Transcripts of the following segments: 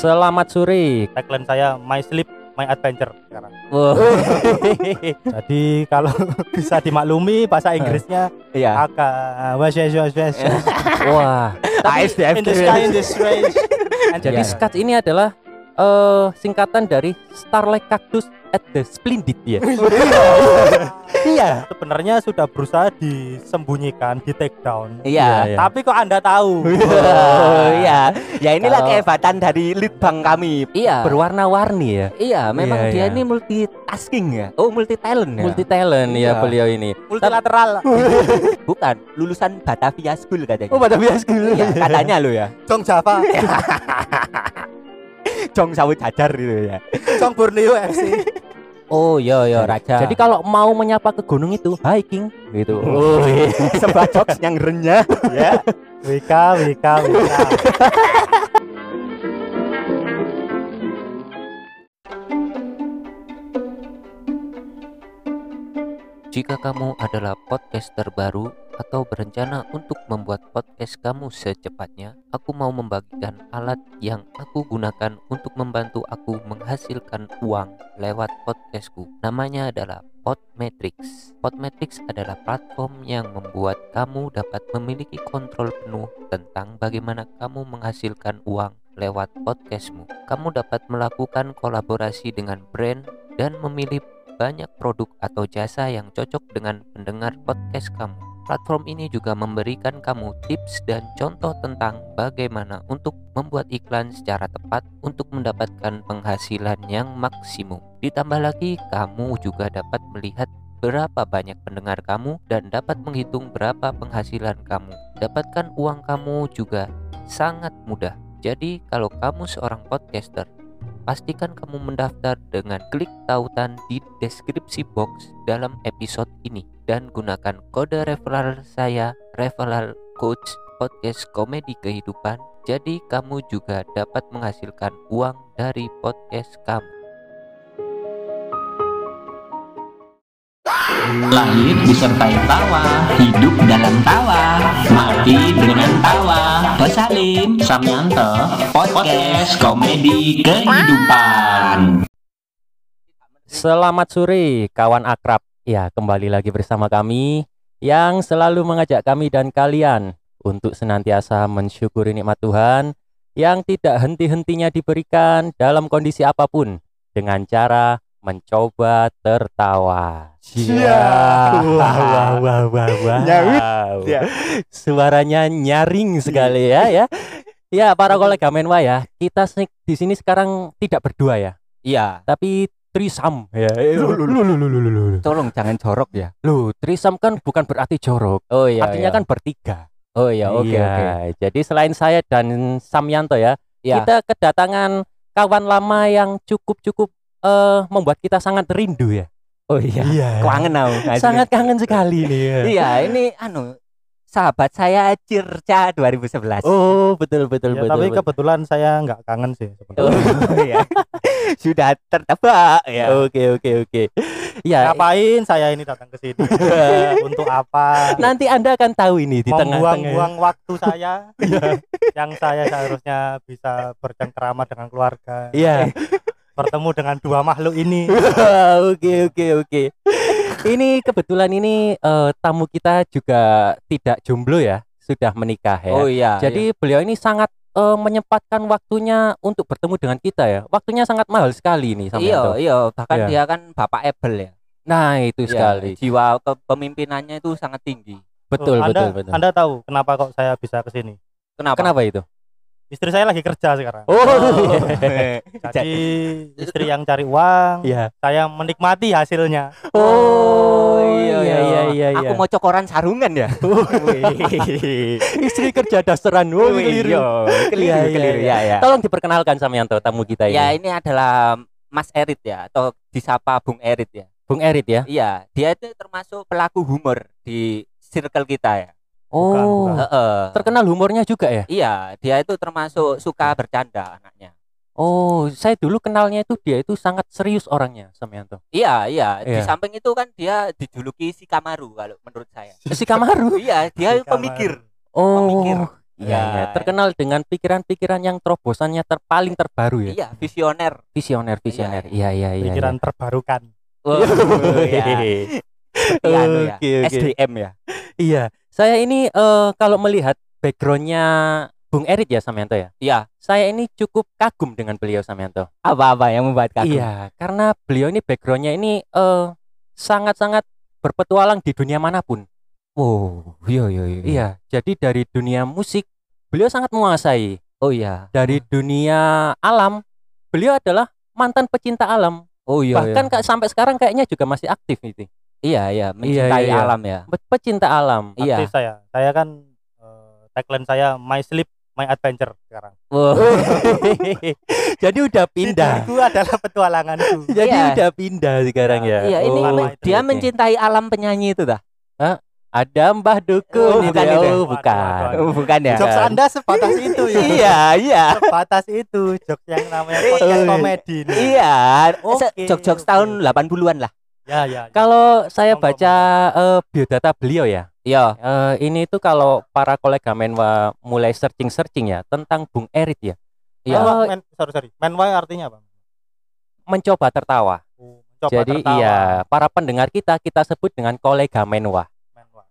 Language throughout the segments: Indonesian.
Selamat sore. Tagline saya My Sleep My Adventure sekarang. Wow. Jadi kalau bisa dimaklumi bahasa Inggrisnya Iya. Aka was was. Wah. ASDF. In the sky in the strange. And Jadi yeah. SCAT ini adalah eh singkatan dari Starlight Cactus at the Splendid ya. Iya, sebenarnya sudah berusaha disembunyikan, di take down. Iya. Iya. Tapi kok Anda tahu? Oh iya. Ya inilah Kalau- kehebatan dari lead bank kami. Iya. Berwarna-warni ya. Iya, memang Iya, dia iya. ini multitasking ya. Oh, multi talent ya. Multi talent ya Iya. beliau ini. Multilateral. Bukan, lulusan Batavia School katanya. Oh, Batavia School. Iya, katanya lo ya. Jong Java, Jong Sawu Jajar gitu ya. Jong Borneo FC. Oh iya iya Raja. Jadi kalau mau menyapa ke gunung itu hiking gitu. Oh iya. Sebuah jokes yang renyah ya. WK, WK, WK. Jika kamu adalah podcaster baru atau berencana untuk membuat podcast kamu secepatnya, aku mau membagikan alat yang aku gunakan untuk membantu aku menghasilkan uang lewat podcastku. Namanya adalah Podmetrics. Podmetrics adalah platform yang membuat kamu dapat memiliki kontrol penuh tentang bagaimana kamu menghasilkan uang lewat podcastmu. Kamu dapat melakukan kolaborasi dengan brand dan memilih banyak produk atau jasa yang cocok dengan pendengar podcast kamu. Platform ini juga memberikan kamu tips dan contoh tentang bagaimana untuk membuat iklan secara tepat untuk mendapatkan penghasilan yang maksimum. Ditambah lagi, kamu juga dapat melihat berapa banyak pendengar kamu dan dapat menghitung berapa penghasilan kamu. Dapatkan uang kamu juga sangat mudah. Jadi, kalau kamu seorang podcaster pastikan kamu mendaftar dengan klik tautan di deskripsi box dalam episode ini. Dan gunakan kode referral saya referral coach podcast komedi kehidupan. Jadi kamu juga dapat menghasilkan uang dari podcast kamu Lahir disertai tawa, hidup dalam tawa, mati dengan tawa. Pesalim Samyanto, podcast komedi kehidupan. Selamat sore kawan akrab. Ya, kembali lagi bersama kami yang selalu mengajak kami dan kalian untuk senantiasa mensyukuri nikmat Tuhan yang tidak henti-hentinya diberikan dalam kondisi apa pun dengan cara mencoba tertawa. Iya. Wah, wah, wah, wah, wah. Nyaut. Ya. Suaranya nyaring sekali ya ya. Ya, para kolega menwa ya, kita di sini sekarang tidak berdua ya, Iya. tapi trisam ya. Loh, loh, loh, loh, loh, loh. Tolong jangan jorok ya. Loh, trisam kan bukan berarti jorok. Oh iya. Artinya kan bertiga. Oh iya, oke Iya, oke. Jadi selain saya dan Samyanto ya, Iya. kita kedatangan kawan lama yang cukup-cukup eh membuat kita sangat rindu ya. Oh iya. Kangen aku. asli. Sangat kangen sekali nih. ya. Iya, ini anu sahabat saya Circa 2011. Oh, betul betul Ya, betul. tapi betul. kebetulan saya nggak kangen sih sebenarnya. Oh, iya. Sudah tertebak ya. Oke oke oke. Ya, Ngapain saya ini datang ke sini? Untuk apa? nanti Anda akan tahu ini di tengah-tengah. Membuang-buang waktu saya yang saya seharusnya bisa bercengkrama dengan keluarga. Iya. Bertemu dengan dua makhluk ini. Oke oke oke. Ini kebetulan ini eh, tamu kita juga tidak jomblo ya, sudah menikah ya. Oh iya. Jadi beliau ini sangat eh, menyempatkan waktunya untuk bertemu dengan kita ya. Waktunya sangat mahal sekali nih sama iya, iya, bahkan Iya. dia kan Bapak Apple ya. Nah, itu Iya, sekali. Jiwa kepemimpinannya itu sangat tinggi. Betul Oh, anda, betul betul. Anda tahu kenapa kok saya bisa ke sini? Kenapa? Kenapa itu? Istri saya lagi kerja sekarang. Oh. Jadi istri yang cari uang, Iya. saya menikmati hasilnya. Oh, iya iya iya iya. Aku mau cokoran sarungan ya. istri kerja dasaran. Oh, keliru. iya, keliru, Iya, iya, keliru, iya. ya, ya. Tolong diperkenalkan Samyanto tamu kita ini. Ya ini adalah Mas Erit ya atau disapa Bung Erit ya. Bung Erit ya. Iya, dia itu termasuk pelaku humor di circle kita ya. Oh. bukan. Heeh. Terkenal humornya juga ya? Iya, dia itu termasuk suka bercanda anaknya. Oh, saya dulu kenalnya itu dia itu sangat serius orangnya, Samyanto. Iya, iya. Di Iya. samping itu kan dia dijuluki si Kamaru kalau menurut saya. Si Kamaru. iya, dia Si Kamaru. pemikir. Oh. Pemikir. Iya, iya. terkenal dengan pikiran-pikiran yang terobosannya ter paling terbaru ya. Iya, visioner. Visioner, visioner. Iya, iya, iya. Pikiran terbarukan. Oh, iya. Ya. Oke, oke. SDM ya. Iya, saya ini eh, kalau melihat backgroundnya Bung Erit ya Samyanto ya. Iya. Saya ini cukup kagum dengan beliau Samyanto. Apa-apa yang membuat kagum? Iya, karena beliau ini backgroundnya ini eh, sangat-sangat berpetualang di dunia mana pun. Oh, iya iya iya. Iya, jadi dari dunia musik beliau sangat menguasai. Oh iya. Dari dunia alam beliau adalah mantan pecinta alam. Oh iya. Bahkan iya. sampai sekarang kayaknya juga masih aktif itu. Iya iya, mencintai iya. alam ya. Pe- Pecinta alam. Iya. Aktif saya. Saya kan eh, tagline saya My Sleep My Adventure sekarang. Wow. jadi udah pindah. Tidurku adalah petualanganku. Jadi Iya. udah pindah sekarang ya. Iya, ini Oh, itu, dia oke. mencintai alam penyanyi itu dah. Ada Mbah Dukun Oh, itu bukan ya. itu. Oh, bukan. waduh. Oh, bukan ya. Jokes Anda sebatas itu ya. iya, iya. Sebatas itu jokes yang namanya podcast Iya. komedi ini. Iya, Oke, Se- jok-jok oke. tahun 80-an lah. Ya, ya. ya. Kalau saya baca eh, biodata beliau ya, Iya. eh, ini tuh kalau para kolega Menwa mulai searching-searching ya tentang Bung Erit ya, Iya. Menwa- men, sorry, sorry. Menway artinya apa? mencoba tertawa. Oh, mencoba Jadi tertawa. iya, para pendengar kita kita sebut dengan kolega Menwa.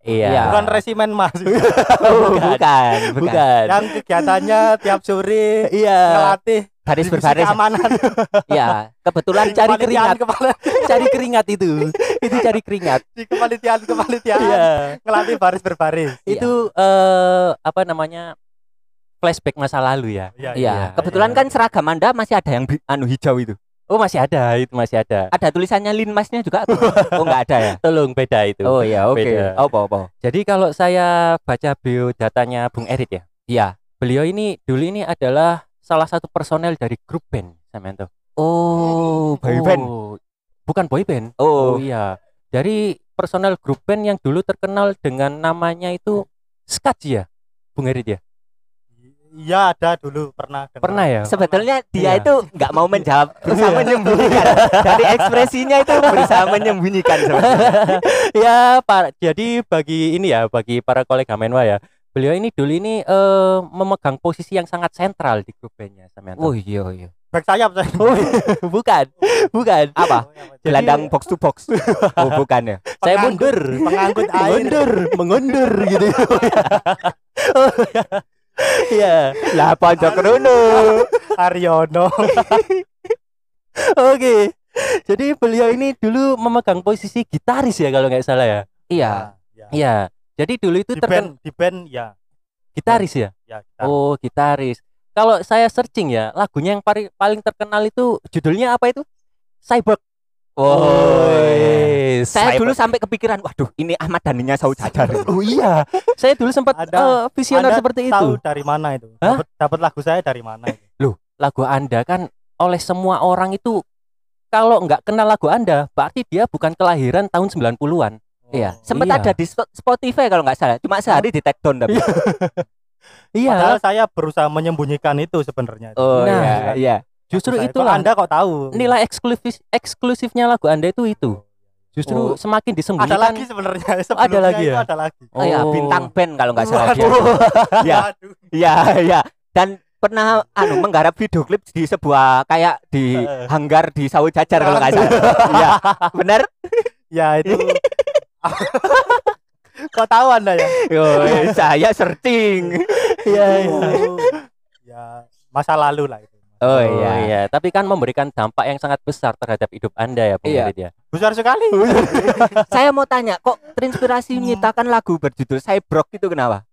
Iya. Iya. Bukan resimen mas. Oh, bukan, bukan. Bukan. yang kegiatannya tiap sore Iya. ngelatih Baris berbaris. keamanan Iya, kebetulan Cari keringat. kepala- cari keringat itu. itu cari keringat. di kepanitiaan kepanitiaan Iya. ngelatih baris berbaris Iya. Itu eh apa namanya? flashback masa lalu ya. Iya, Iya, kebetulan iya. kan seragam Anda masih ada yang anu hijau itu. Oh, masih ada, itu masih ada. Ada tulisannya Linmasnya juga? Oh, enggak ada ya. Tolong beda itu. Oh iya, oke. Beda. Apa apa? Jadi kalau saya baca biodatanya Bung Erit ya, Iya. beliau ini dulu ini adalah salah satu personel dari grup band, Samento. Oh. Oh, bukan boy band. Oh, iya. Dari personel grup band yang dulu terkenal dengan namanya itu Skat ya, Bung Erit ya. Iya ada dulu pernah dengar. Pernah ya? sebetulnya dia Iya. itu nggak mau menjawab, berusaha menyembunyikan. Dari ekspresinya itu berusaha menyembunyikan ya, Pak. Jadi bagi ini ya, bagi para kolega Menwa ya, beliau ini dulu ini eh, memegang posisi yang sangat sentral di grup bandnya. Oh iya iya. back sayap saya Oh, bukan, bukan. Apa? Oh, iya, Gelandang box to box. Oh, bukan ya. Saya mundur, pengangkut air mengundur, mengundur gitu. oh, ya. Lah pojok rono. Aryono Oke. Jadi beliau ini dulu memegang posisi gitaris ya kalau nggak salah ya. Iya. ya. Iya. Jadi dulu itu di terkenal band di band ya gitaris ya. ya kita Oh, gitaris. Kalau saya searching ya, lagunya yang paling paling terkenal itu judulnya apa itu? Cyborg. Oh, iya. Saya dulu sampai kepikiran, waduh, ini Ahmad Dhaninya Saujajar. Oh iya, saya dulu sempat Ada- eh, visioner Anda seperti tahu itu. dari mana itu Hah? dapat dapat lagu saya dari mana itu Lagu Anda kan oleh semua orang itu kalau nggak kenal lagu Anda, berarti dia bukan kelahiran tahun 90-an. Iya, Oh. sempat Iya. ada di Sp- Spotify kalau nggak salah. Cuma sehari di take down tapi. Iya, Padahal saya berusaha menyembunyikan itu sebenarnya Oh Nah, iya, iya. Justru kok anda kok tahu nilai eksklusif eksklusifnya lagu Anda itu itu. Justru Oh. semakin ada disembunyikan. lagi sebenarnya Sebelumnya lagi itu ya? ada lagi Oh, iya, bintang band kalau nggak salah dia. Waduh. Iya. Waduh. Iya, iya. Dan pernah anu menggarap video klip di sebuah kayak di hanggar di Sawit Jajar kalau nggak salah. Iya, benar? ya itu kok tahu anda ya Yo, saya searching. Iya, iya. Oh, ya masa lalu lah itu Oh, Oh iya. iya, tapi kan memberikan dampak yang sangat besar terhadap hidup Anda ya, Bung Iya. Erit ya. besar sekali Saya mau tanya, kok terinspirasi menciptakan lagu berjudul Cyborg itu kenapa?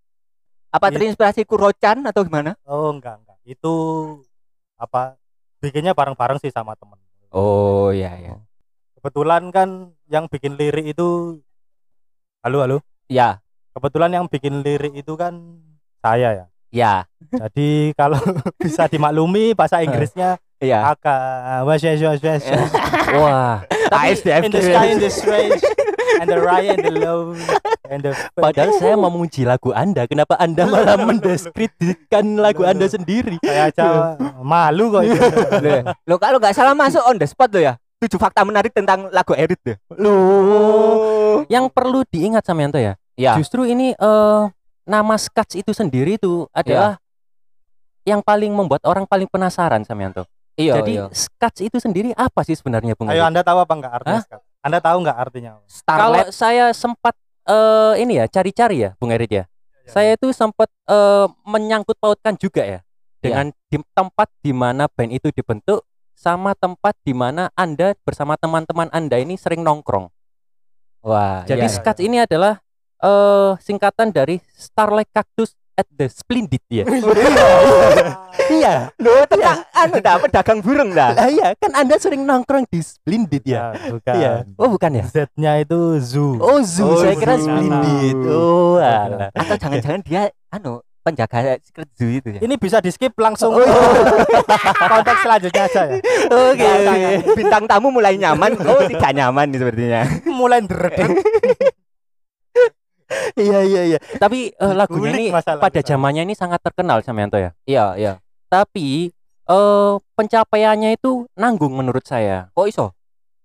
Apa Iya. terinspirasi Kurochan atau gimana? oh enggak enggak itu apa bikinnya bareng-bareng sih sama temen Oh, iya, iya. kebetulan kan yang bikin lirik itu halo halo Ya, kebetulan yang bikin lirik itu kan saya ya ya, jadi kalau bisa dimaklumi bahasa Inggrisnya iya. Aka was was was was Wah, in the sky in the strange and the right and the low and the padahal saya memuji lagu Anda, kenapa Anda malah mendeskripsikan lagu Anda sendiri? saya aja malu kok itu. Lo kalau nggak salah masuk on the spot lo ya. Tujuh fakta menarik tentang lagu Erit deh. Loh, yang perlu diingat Samyanto ya, Ya. justru ini eh nama sketch itu sendiri itu adalah yang paling membuat orang paling penasaran Samyanto. Iya, Jadi iya. sketch itu sendiri apa sih sebenarnya Bung? Ayo? Anda tahu apa enggak artinya Hah? Skat? Anda tahu enggak artinya? apa? Kalau Starlet saya sempat eh, ini ya cari-cari ya Bung Erit ya. Saya itu sempat eh, menyangkut pautkan juga ya dengan di tempat di mana band itu dibentuk sama tempat di mana Anda bersama teman-teman Anda ini sering nongkrong. Wah, Jadi iya, sketch iya. ini adalah eh singkatan dari Starlight Cactus at the Splendid ya. Iya. Loh, itu tak anu dah pedagang burung dah. Lah iya, kan Anda sering nongkrong di Splendid ya. Ya, bukan. Iya. Oh, bukan ya? Z-nya itu zoo. Oh, Zoo. Oh, saya kira Zoo. Splendid. Oh, alah. Atau jangan-jangan dia anu penjaga secret zoo itu ya. Ini bisa di skip langsung Oh, iya. konteks selanjutnya aja ya. Oke, oke. nah, Bintang tamu mulai nyaman. Oh, tidak nyaman nih sepertinya. Mulai dredeg. Iya, iya, iya. Tapi eh, lagunya Unik ini masalah pada zamannya ini sangat terkenal Samyanto ya. Iya, iya. Tapi eh pencapaiannya itu nanggung menurut saya. Kok iso?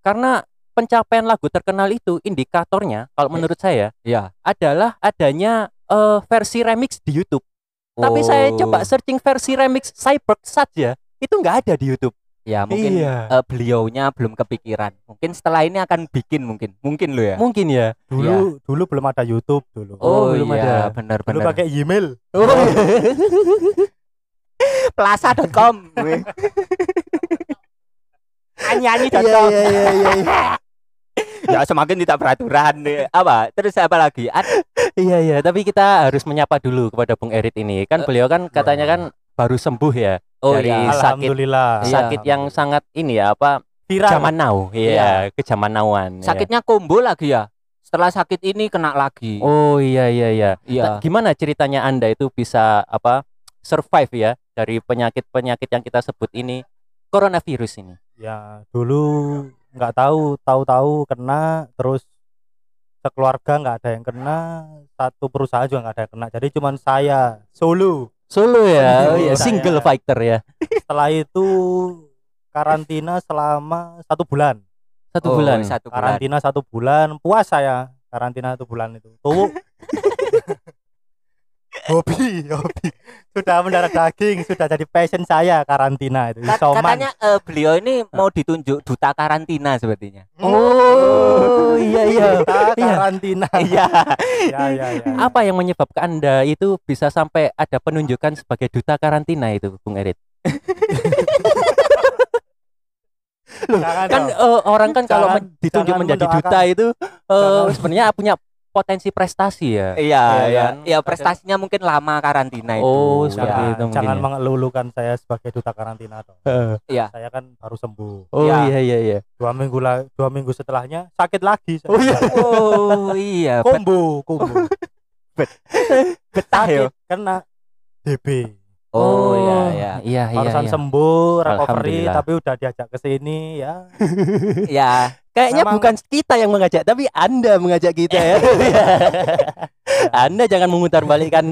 Karena pencapaian lagu terkenal itu indikatornya kalau menurut saya Iya. adalah adanya eh, versi remix di YouTube. Tapi saya Oh. coba searching versi remix Cyberg saja itu nggak ada di YouTube. Ya, mungkin Iya. eh, beliaunya belum kepikiran. Mungkin setelah ini akan bikin mungkin. Mungkin lo ya. Mungkin ya. Dulu dulu belum ada YouTube dulu. Oh, belum iya, ada. Benar Dulu benar. pakai email. Oh, Plaza.com. Nyanyi.com. iya, iya, iya, iya. ya semakin tidak peraturan apa terus apa lagi Ad- Iya iya, tapi kita harus menyapa dulu kepada Bung Erit ini. Kan Eh, beliau kan katanya kan baru sembuh ya oh dari iya sakit Alhamdulillah. Iya. sakit yang sangat ini ya apa viral. zaman now. Iya, ke zaman now-an. ya. sakitnya combo lagi ya setelah sakit ini kena lagi Oh iya iya iya. iya Nah, gimana ceritanya Anda itu bisa apa survive ya dari penyakit-penyakit yang kita sebut ini coronavirus ini? Ya, dulu nggak tahu, tahu-tahu kena terus sekeluarga nggak ada yang kena, satu perusahaan juga nggak ada yang kena. Jadi cuman saya solo. Solo ya, oh, iya, Saya- single fighter ya. Setelah itu karantina selama satu bulan. Satu Oh, bulan. satu bulan Karantina satu bulan, puas saya karantina satu bulan itu. Tuh. hobi, hobi. Sudah mendarah daging, sudah jadi passion saya karantina itu. Kat- Isoman. katanya eh, beliau ini mau ditunjuk duta karantina sepertinya Oh iya iya. Kita Iya. karantina. iya Ya, ya, ya. Apa yang menyebabkan Anda itu bisa sampai ada penunjukan sebagai duta karantina itu, Bung Erit? Jangan Kan dong. eh, orang kan kalau Jangan- ditunjuk menjadi duta itu Jangan. sebenarnya punya potensi prestasi ya. iya Iya iya kan? iya prestasinya mungkin lama karantina itu Oh, ya. seperti Ya, itu mungkin jangan ya. mengelulukan saya sebagai duta karantina dong. Iya. Saya kan baru sembuh. Oh Ya. iya iya iya. Dua minggu la- dua minggu setelahnya sakit lagi. saya. Oh iya. oh iya bet- Kombo, kombo. betah ya kena DB. Oh iya iya Iya iya. Barusan iya. sembuh, recovery, tapi udah diajak ke sini ya. ya Kayaknya Memang- bukan kita yang mengajak, tapi Anda mengajak kita ya. anda jangan memutarbalikkan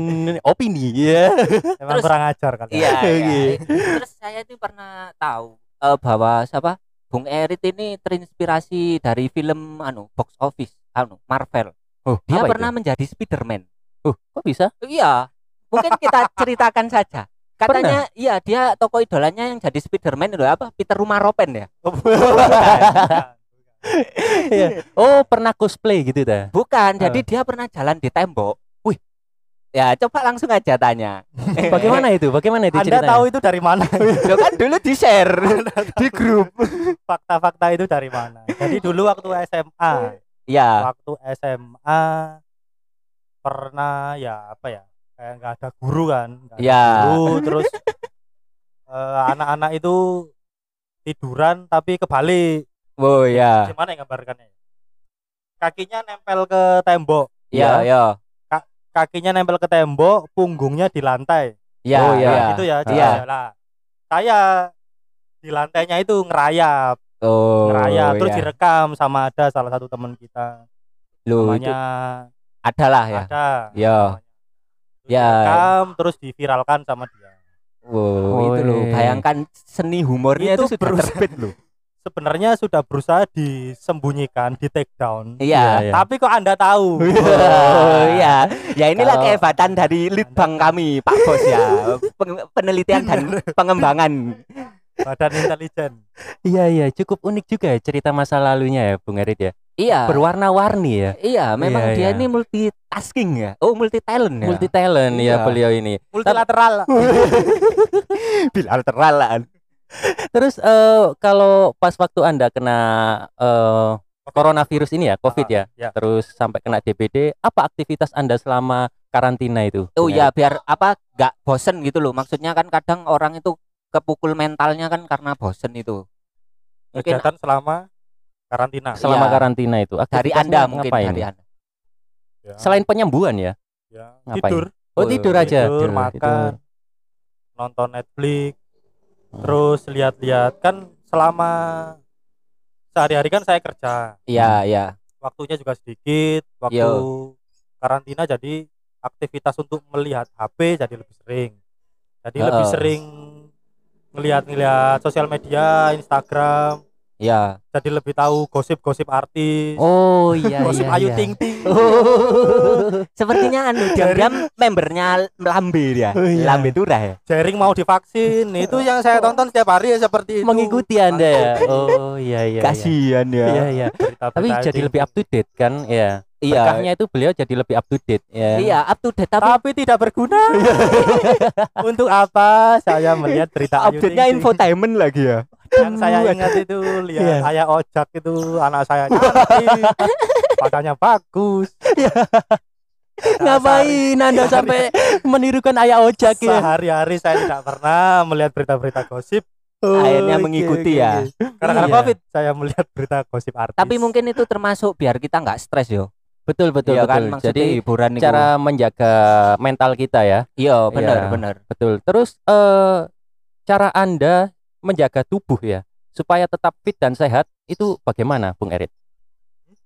opini ya. Emang Terus- kurang ajar kalian. Iya, iya. Terus saya ini pernah tahu eh, bahwa siapa Bung Erit ini terinspirasi dari film anu box office anu Marvel. Oh, Dia pernah itu? menjadi Spiderman. Oh, kok bisa? Iya. Mungkin kita ceritakan saja. Katanya iya dia tokoh idolanya yang jadi Spiderman itu apa? Peter Rumaropen ya? Oh, bukan. Iya. Oh, pernah cosplay gitu dah. Bukan, jadi dia pernah jalan di tembok. Wih. Ya, coba langsung aja tanya. Bagaimana itu? Bagaimana itu Anda ceritanya? tahu itu dari mana? Kan dulu di-share di grup. Fakta-fakta itu dari mana? Jadi dulu waktu SMA, Iya. waktu SMA pernah ya apa ya? Kayak nggak ada guru kan? ada Ya. Guru terus eh, anak-anak itu tiduran tapi kebalik. Oh ya. Gimana yang gambarkannya? Kakinya nempel ke tembok, Iya, iya. kakinya nempel ke tembok, punggungnya di lantai. Iya, Oh, iya. iya. Gitu ya. Iya. Iya. Lah. Saya di lantainya itu ngerayap, Oh. ngerayap terus iya. direkam sama ada salah satu teman kita. Loh, itu namanya adalah ya. ada. Iya. Terus Ya. Direkam terus diviralkan sama dia. Wow, Oh, itu loh. Bayangkan seni humornya itu, Itu sudah berusaha- terbit loh. sebenarnya sudah berusaha disembunyikan, di take down. Iya. Iya. Tapi kok Anda tahu? Oh iya, ya inilah Kalau- kehebatan dari litbang kami, Pak Bos ya, Peng- penelitian dan pengembangan. Badan intelijen. Iya iya cukup unik juga ya cerita masa lalunya ya Bung Erit ya. Iya, Berwarna-warni ya. iya, memang Iya, dia iya. ini multitasking ya, oh multi talent ya, Multi talent ya Iya. beliau ini. Multilateral. bilateralan. Terus eh, kalau pas waktu Anda kena eh, coronavirus ini ya, Covid ya, Ya. terus sampai kena DBD, apa aktivitas Anda selama karantina itu? Oh ya, biar apa? Gak bosen gitu loh. Maksudnya kan kadang orang itu kepukul mentalnya kan karena bosen itu. Mungkin Kegiatan selama karantina. selama Iya. karantina itu. dari aktivitasnya anda mungkin ngapain? dari anda. Ya. Selain penyembuhan ya. Ya. ngapain? Tidur, Oh, Oh, tidur aja. tidur, Tidur, makan, tidur. nonton Netflix, Hmm. terus lihat-lihat kan selama sehari-hari kan saya kerja. Iya, iya. Waktunya juga sedikit, waktu Yo. karantina jadi aktivitas untuk melihat HP jadi lebih sering. Jadi lebih Heeh. sering ngelihat-ngelihat sosial media, Instagram, Iya. jadi lebih tahu gosip-gosip artis, Oh iya gosip iya. Ayu iya. Ting Ting. Oh, sepertinya anu diam-diam membernya Lambe ya. Oh, iya. Lambe Turah ya. Jaring mau divaksin, itu yang saya tonton setiap hari ya seperti itu. Mengikuti Anda ya. Oh iya iya. iya. Kasihan ya. Iya iya. Tapi jadi lebih up to date kan ya. Iya. Berkahnya itu beliau jadi lebih up to date ya. Iya, up to date tapi tapi tidak berguna. Untuk apa saya melihat berita update-nya infotainment lagi ya. Yang saya ingat itu lihat Iya. ayah ojak itu anak saya cantik, badannya bagus. Ngapain Anda sampai menirukan ayah ojak ya? Sehari-hari saya tidak pernah melihat berita-berita gosip. Akhirnya oke, mengikuti oke, ya. oke. Karena Iya. Covid saya melihat berita gosip artis. Tapi mungkin itu termasuk biar kita nggak stres yo. Betul betul Iya kan betul. maksudnya Jadi hiburan itu. cara menjaga mental kita ya. Iya, benar, Iya. benar. Betul. Terus eh cara Anda menjaga tubuh ya supaya tetap fit dan sehat itu bagaimana Bung Erit?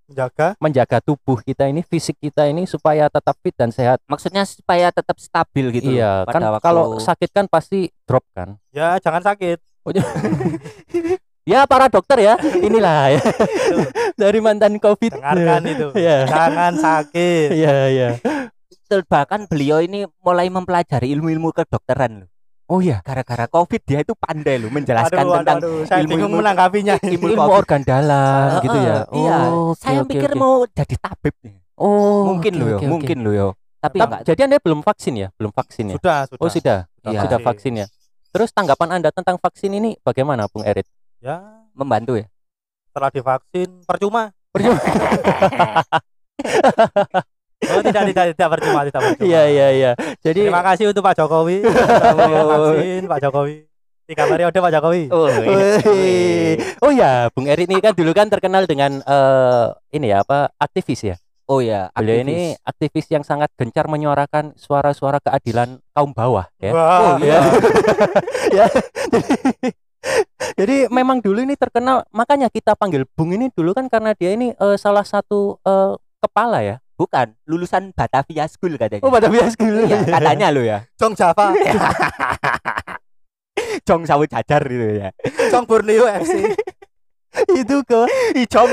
menjaga Menjaga tubuh kita ini, fisik kita ini supaya tetap fit dan sehat. Maksudnya supaya tetap stabil gitu. iya, kan waktu- kalau sakit kan pasti drop kan. ya jangan sakit. Ya para dokter ya, inilah ya. Dari mantan Covid. Dengarkan itu. Iya. Jangan sakit. Iya, iya. Betul, bahkan beliau ini mulai mempelajari ilmu-ilmu kedokteran loh. Oh iya, Gara-gara Covid dia itu pandai loh menjelaskan Aduh, tentang aduh, saya ilmu-ilmu- bingung menanggapinya. ilmu ilmu Covid. organ dalam Heeh, gitu ya. Iya, Oh, oke, saya oke, pikir oke. mau jadi tabib nih. Oh, mungkin oke, loh oke, oke. mungkin loh yo. Tapi enggak. jadi Anda belum vaksin ya? Belum vaksin ya? Sudah, sudah. Oh, sudah. Iya. Sudah vaksin ya. Terus tanggapan Anda tentang vaksin ini bagaimana, Bung Erit? Ya, membantu ya. setelah divaksin percuma. Oh, tidak, tidak, tidak percuma, tidak percuma. Iya, iya, iya. Jadi Terima kasih untuk Pak Jokowi. vaksin Pak Jokowi. Tiga periode Pak Jokowi. Oh, Wih. Oh ya, Bung Erit ini kan dulu kan terkenal dengan eh ini ya apa aktivis ya. oh ya, Beliau ini aktivis yang sangat gencar menyuarakan suara-suara keadilan kaum bawah ya. Wah, Oh, iya. ya. Jadi, memang dulu ini terkenal makanya kita panggil Bung ini dulu kan karena dia ini eh, salah satu eh, kepala ya. bukan lulusan Batavia School katanya. Oh, pada bias Iya, katanya lo ya. Jong Java, Jong sawu jajar gitu ya. Jong Borneo FC. itu kok. Ijong.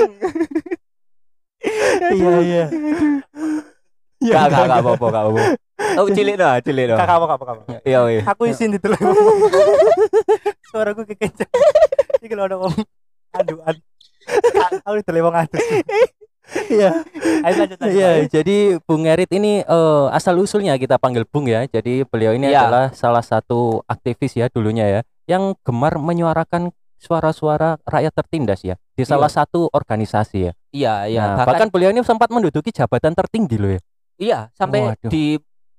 Iya, iya. Ya, enggak enggak apa-apa, enggak apa-apa. Oh, cilik no, cilik no. Kakak apa, kakak apa? Iya, iya. Aku izin itu loh. Suaraku kekencang. Iki lho ada wong aduan. Aku itu wong adu. Iya. Ayo lanjut lanjut. Iya, jadi Bung Erit ini eh, asal usulnya kita panggil Bung ya. Jadi beliau ini Iya. adalah salah satu aktivis ya dulunya ya, yang gemar menyuarakan suara-suara rakyat tertindas ya di salah satu organisasi ya. Iya, iya. Nah, bahkan, bahkan, beliau ini sempat menduduki jabatan tertinggi loh ya. iya sampai Waduh.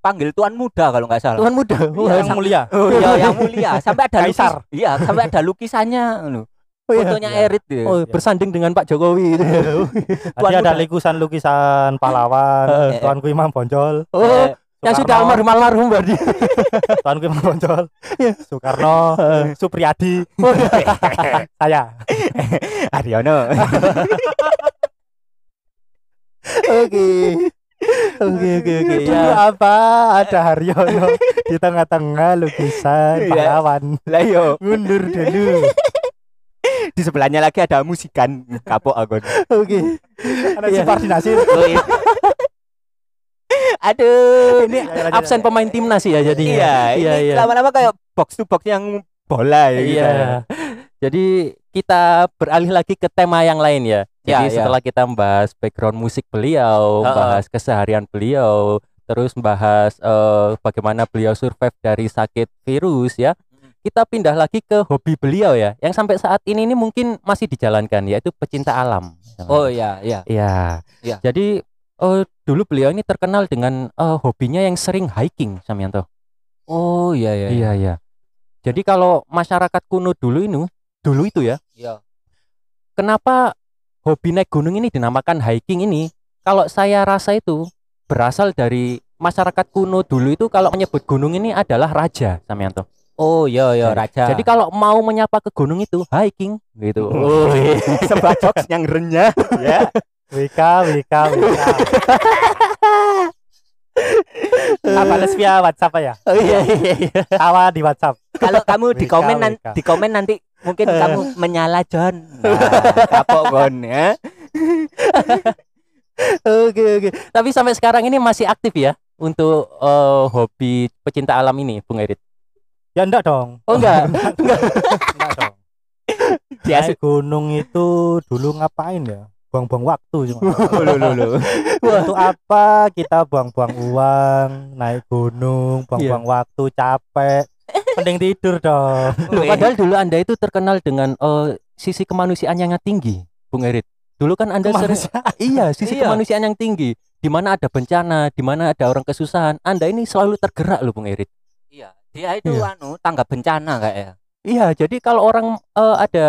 Dipanggil tuan muda kalau nggak salah. Tuan muda. Wah, yang mulia. Oh iya, yang mulia. Sampai ada lukis, Kaisar. Iya, sampai ada lukisannya. Oh, iya. Fotonya Iya. Erit. Oh, bersanding dengan Pak Jokowi itu. Tuan Tadi ada lukisan-lukisan pahlawan, Eh, eh. Tuanku Imam Bonjol, Oh, Eh, yang sudah almarhum almarhum berarti. Tuanku Imam Bonjol, Iya. Soekarno, Supriyadi, saya. Aryono. Oke. Oke, oke, oke. Ya. apa? Ada Haryono di tengah-tengah lukisan Iya. pahlawan. Lah yo. Mundur dulu. Di sebelahnya lagi ada musikan kapok aku. Oke. Ada Iya. subordinasi. Oh, iya. Aduh, Ini absen pemain timnas ya jadinya. iya, iya, iya. lama-lama kayak box to box yang bola ya. gitu. Iya. Jadi kita beralih lagi ke tema yang lain ya. Jadi Ya, ya. setelah kita membahas background musik beliau, Heeh. membahas keseharian beliau, terus membahas eh, bagaimana beliau survive dari sakit virus ya. Kita pindah lagi ke hobi beliau ya, yang sampai saat ini ini mungkin masih dijalankan yaitu pecinta alam. Oh iya, iya. Iya. Iya. Jadi eh, dulu beliau ini terkenal dengan eh, hobinya yang sering hiking, Samyanto. Oh iya, iya. Iya, iya. Jadi kalau masyarakat kuno dulu ini, dulu itu ya, Iya. kenapa hobi naik gunung ini dinamakan hiking ini? Kalau saya rasa itu berasal dari masyarakat kuno dulu itu kalau menyebut gunung ini adalah raja, Samyanto. Oh iya, iya, raja. Jadi kalau mau menyapa ke gunung itu hiking gitu. Oh, iya. sebuah jokes yang renyah ya. WK, WK, WK. Apa les via WhatsApp ya? Oh iya iya iya. Tawa di WhatsApp. Kalau kamu di komen di komen nanti mungkin kamu menyala John. Nah, kapok kon ya. Oke oke. Tapi sampai sekarang ini masih aktif ya untuk eh, hobi pecinta alam ini, Bung Erit. Ya enggak dong. Oh enggak. Enggak dong. Biasa Naik gunung itu dulu ngapain ya? Buang-buang waktu cuma. lo lo lo. Untuk apa kita buang-buang uang, naik gunung, buang-buang waktu, capek. Mending tidur dong. Loh, padahal dulu Anda itu terkenal dengan eh, sisi kemanusiaan yang tinggi, Bung Erit. Dulu kan Anda sering iya, sisi Iya. kemanusiaan yang tinggi. Di mana ada bencana, di mana ada orang kesusahan, Anda ini selalu tergerak loh, Bung Erit. Iya, dia itu Iya. anu tanggap bencana kayak ya. Iya, jadi kalau orang eh, ada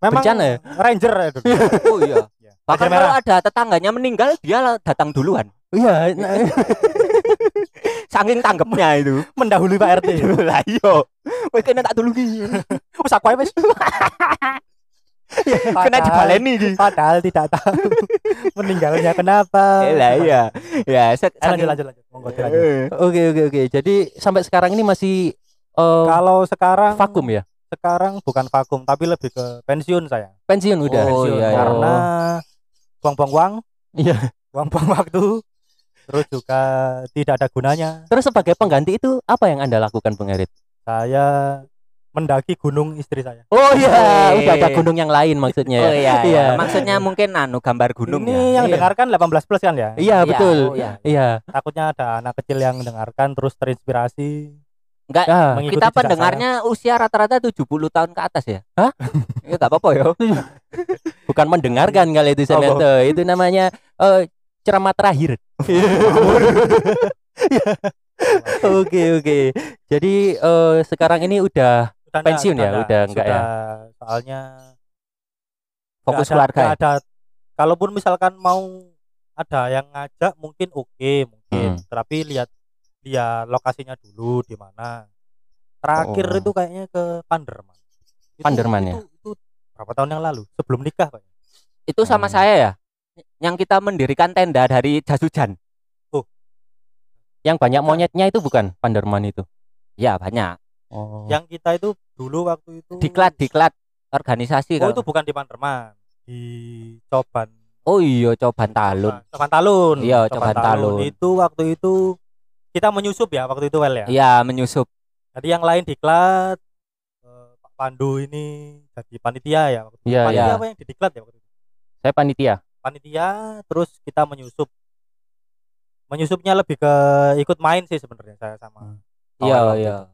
Memang Bencana ya? Ranger ya dulu. Oh iya. Iya. Bahkan kalau ada tetangganya meninggal, dia datang duluan. iya, nah, Saking tanggapnya itu. mendahului Pak RT. Lah iya. Wes kena tak tulungi. Wes aku ae wis. Kena Padahal- dibaleni iki. Padahal tidak tahu meninggalnya kenapa. Eh, Lah iya. Ya, se- Eh, lanjut lanjut lanjut. Monggo dilanjut. Eh. Oke oke oke. Jadi sampai sekarang ini masih eh, Kalau sekarang vakum ya? sekarang bukan vakum tapi lebih ke pensiun saya. Pensiun udah. Oh, Pensiun. iya, iya. Karena buang-buang uang, Iya. buang-buang waktu, terus juga tidak ada gunanya. Terus sebagai pengganti itu apa yang Anda lakukan, Bung Erit? Saya mendaki gunung istri saya. Oh iya, udah ada gunung yang lain maksudnya ya. Oh iya, Iya. iya. Maksudnya mungkin anu gambar gunung Ini ya. yang Iya. dengarkan 18 plus kan ya? Iya, betul. oh iya. Iya. Takutnya ada anak kecil yang mendengarkan terus terinspirasi. Enggak, mengikuti kita pendengarnya usia rata-rata 70 tahun ke atas ya. Hah? Ya enggak apa-apa ya. bukan mendengarkan kali itu saya Itu namanya eh, ceramah terakhir. Oke oke. Jadi eh, sekarang ini udah Udah Pensiun ya? Udah enggak ya? Soalnya Fokus ada- keluarga ya. ada. Kalaupun misalkan mau ada yang ngajak mungkin oke mungkin, Hmm. tapi lihat lihat lokasinya dulu di mana. Terakhir Oh. itu kayaknya ke Panderman. Itu- Panderman ya? itu, itu berapa tahun yang lalu sebelum nikah Pak. Itu sama Hmm. saya ya. Yang kita mendirikan tenda dari jas hujan. yang banyak monyetnya itu bukan Panderman itu. Ya, banyak. Oh. Yang kita itu dulu waktu itu Diklat diklat organisasi Oh kalau- itu bukan di Panderman, di Coban. Oh iya, coban talun. Coban Talun. Iya, Coban Talun. Itu waktu itu kita menyusup ya waktu itu well ya. Iya, menyusup. Jadi yang lain diklat eh, Pak Pandu ini jadi panitia ya waktu itu. Iya, panitia iya. apa yang didiklat ya waktu itu? Saya panitia. Panitia terus kita menyusup. Menyusupnya lebih ke ikut main sih sebenarnya saya sama. Iya, kawan waktu iya. itu.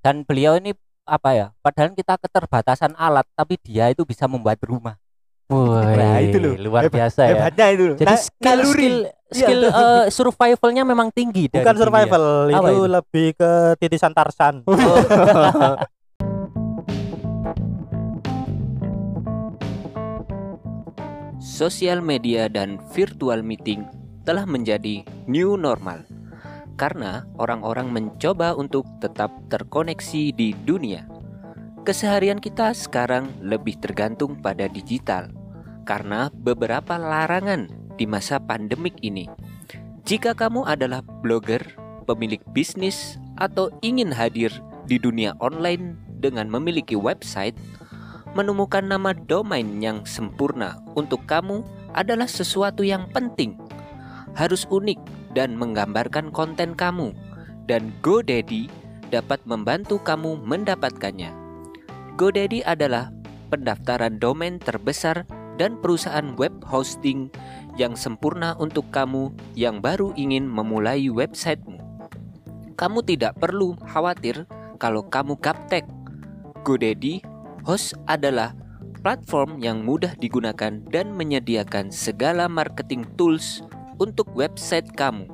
Dan beliau ini apa ya? Padahal kita keterbatasan alat, tapi dia itu bisa membuat rumah. Wah, Nah, itu loh. luar Hebat- biasa ya. Hebatnya itu. Jadi Nah, skill naluri. skill, skill eh, survivalnya memang tinggi Bukan ya. survival, itu, itu? lebih ke titisan Tarsan. Sosial media dan virtual meeting telah menjadi new normal karena orang-orang mencoba untuk tetap terkoneksi di dunia. Keseharian kita sekarang lebih tergantung pada digital karena beberapa larangan di masa pandemik ini. Jika kamu adalah blogger, pemilik bisnis, atau ingin hadir di dunia online dengan memiliki website, Menemukan nama domain yang sempurna untuk kamu adalah sesuatu yang penting. Harus unik dan menggambarkan konten kamu, dan GoDaddy dapat membantu kamu mendapatkannya. GoDaddy adalah pendaftaran domain terbesar dan perusahaan web hosting yang sempurna untuk kamu yang baru ingin memulai websitemu. Kamu tidak perlu khawatir kalau kamu gaptek. GoDaddy Host adalah platform yang mudah digunakan dan menyediakan segala marketing tools untuk website kamu.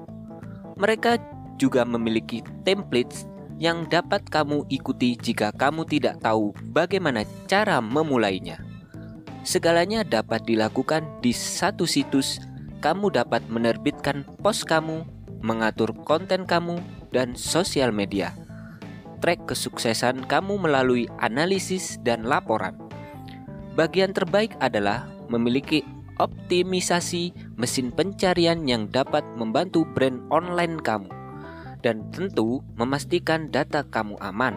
Mereka juga memiliki templates yang dapat kamu ikuti jika kamu tidak tahu bagaimana cara memulainya. Segalanya dapat dilakukan di satu situs. Kamu dapat menerbitkan post kamu, mengatur konten kamu, dan sosial media. Track kesuksesan kamu melalui analisis dan laporan. Bagian terbaik adalah memiliki optimisasi mesin pencarian yang dapat membantu brand online kamu dan tentu memastikan data kamu aman.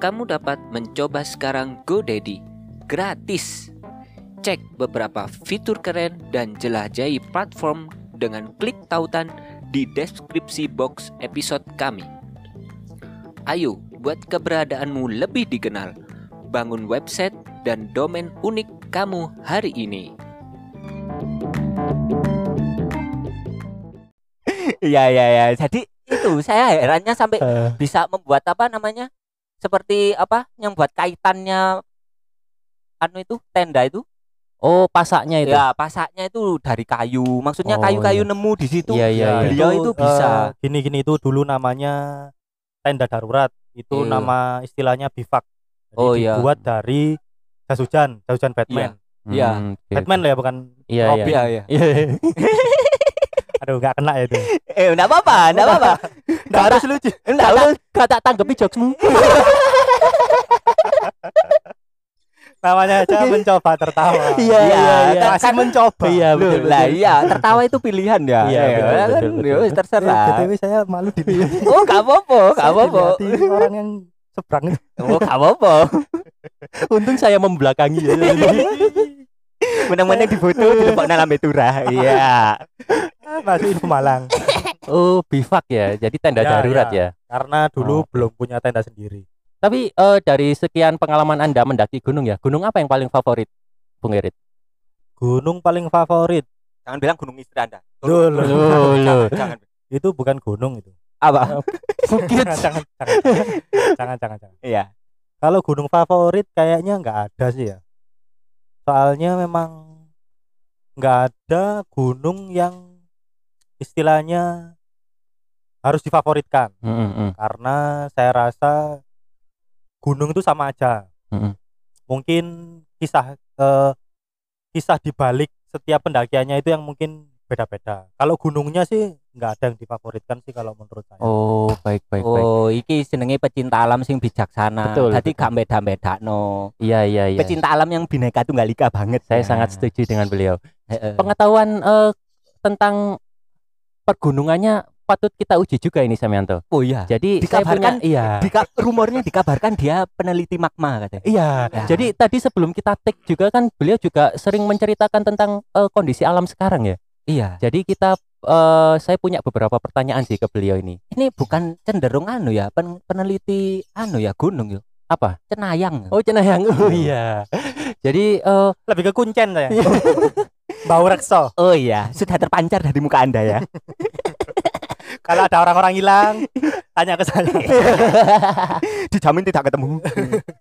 Kamu dapat mencoba sekarang GoDaddy gratis. Cek beberapa fitur keren dan jelajahi platform dengan klik tautan di deskripsi box episode kami. Ayo, buat keberadaanmu lebih dikenal. Bangun website dan domain unik kamu hari ini. Iya iya iya. Jadi itu saya herannya sampai Eh, bisa membuat apa namanya? Seperti apa yang buat kaitannya anu itu tenda itu? Oh, pasaknya itu. Ya, pasaknya itu dari kayu. Maksudnya Oh, kayu-kayu iya. nemu di situ. Iya, iya, iya. Beliau itu bisa. eh, gini-gini itu dulu namanya tenda darurat. Itu Iya. nama istilahnya bivak. Jadi Oh, iya. dibuat dari jas hujan, jas hujan Batman. Iya. Hmm, oke, Batman oke. lah ya bukan Iya, Robin. iya. iya. Iya. Aduh nggak kena ya itu. Eh, enggak apa-apa, enggak apa-apa. Nggak harus lucu. Enggak, Tahu gak tak tanggapi jokesmu. Namanya aja mencoba tertawa. Iya, iya, iya. Masih Kan- mencoba. Iya, Loh, betul. lah iya, tertawa itu pilihan ya. Iya, Ya, betul, kan? betul, betul. Ya wis, terserah. BTW saya malu dilihat. Oh, enggak apa-apa, enggak apa-apa. Orang yang seberang itu. Oh, enggak apa-apa. Untung saya membelakangi. ya. Menang-menang di foto di depan lambe turah. Iya. Masih info Malang. oh, bivak ya. Jadi tenda Ya, darurat ya. ya. Karena Oh, dulu oke. belum punya tenda sendiri. Tapi eh, dari sekian pengalaman Anda mendaki gunung ya, gunung apa yang paling favorit, Bung Erit? Gunung paling favorit Jangan bilang gunung istri Anda. Loh, loh, loh, loh. Jangan. itu bukan gunung itu. Apa? Bukit. jangan, jangan, jangan, jangan, jangan. Iya. Kalau gunung favorit kayaknya nggak ada sih ya. Soalnya memang nggak ada gunung yang istilahnya harus difavoritkan Mm, mm, mm. karena saya rasa gunung itu sama aja. Mm-mm. Mungkin kisah eh, kisah di balik setiap pendakiannya itu yang mungkin beda-beda. Kalau gunungnya sih nggak ada yang difavoritkan sih kalau menurut saya. Oh, baik baik baik. Oh, iki jenenge pecinta alam sing bijaksana. Betul, Jadi gak beda-bedakno. Iya iya iya. Pecinta alam yang bineka tunggal ika banget. Saya Nah. sangat setuju dengan beliau. Heeh. Pengetahuan eh, tentang pergunungannya patut kita uji juga ini Samianto. Oh iya. Jadi saya punya Dikabarkan- iya. Dika, rumornya dikabarkan dia peneliti magma katanya. Iya, Ya. jadi tadi sebelum kita take juga kan beliau juga sering menceritakan tentang eh, kondisi alam sekarang ya. Iya. Jadi kita eh, saya punya beberapa pertanyaan sih ke beliau ini. Ini bukan cenderung anu ya, pen- peneliti anu ya gunung yo. Apa? Cenayang. Oh, Cenayang. Oh iya. Jadi eh, Lebih ke kuncen saya. Bau rekso. Oh iya, sudah terpancar dari muka Anda ya. Kalau ada orang-orang hilang, tanya ke saya. Dijamin tidak ketemu.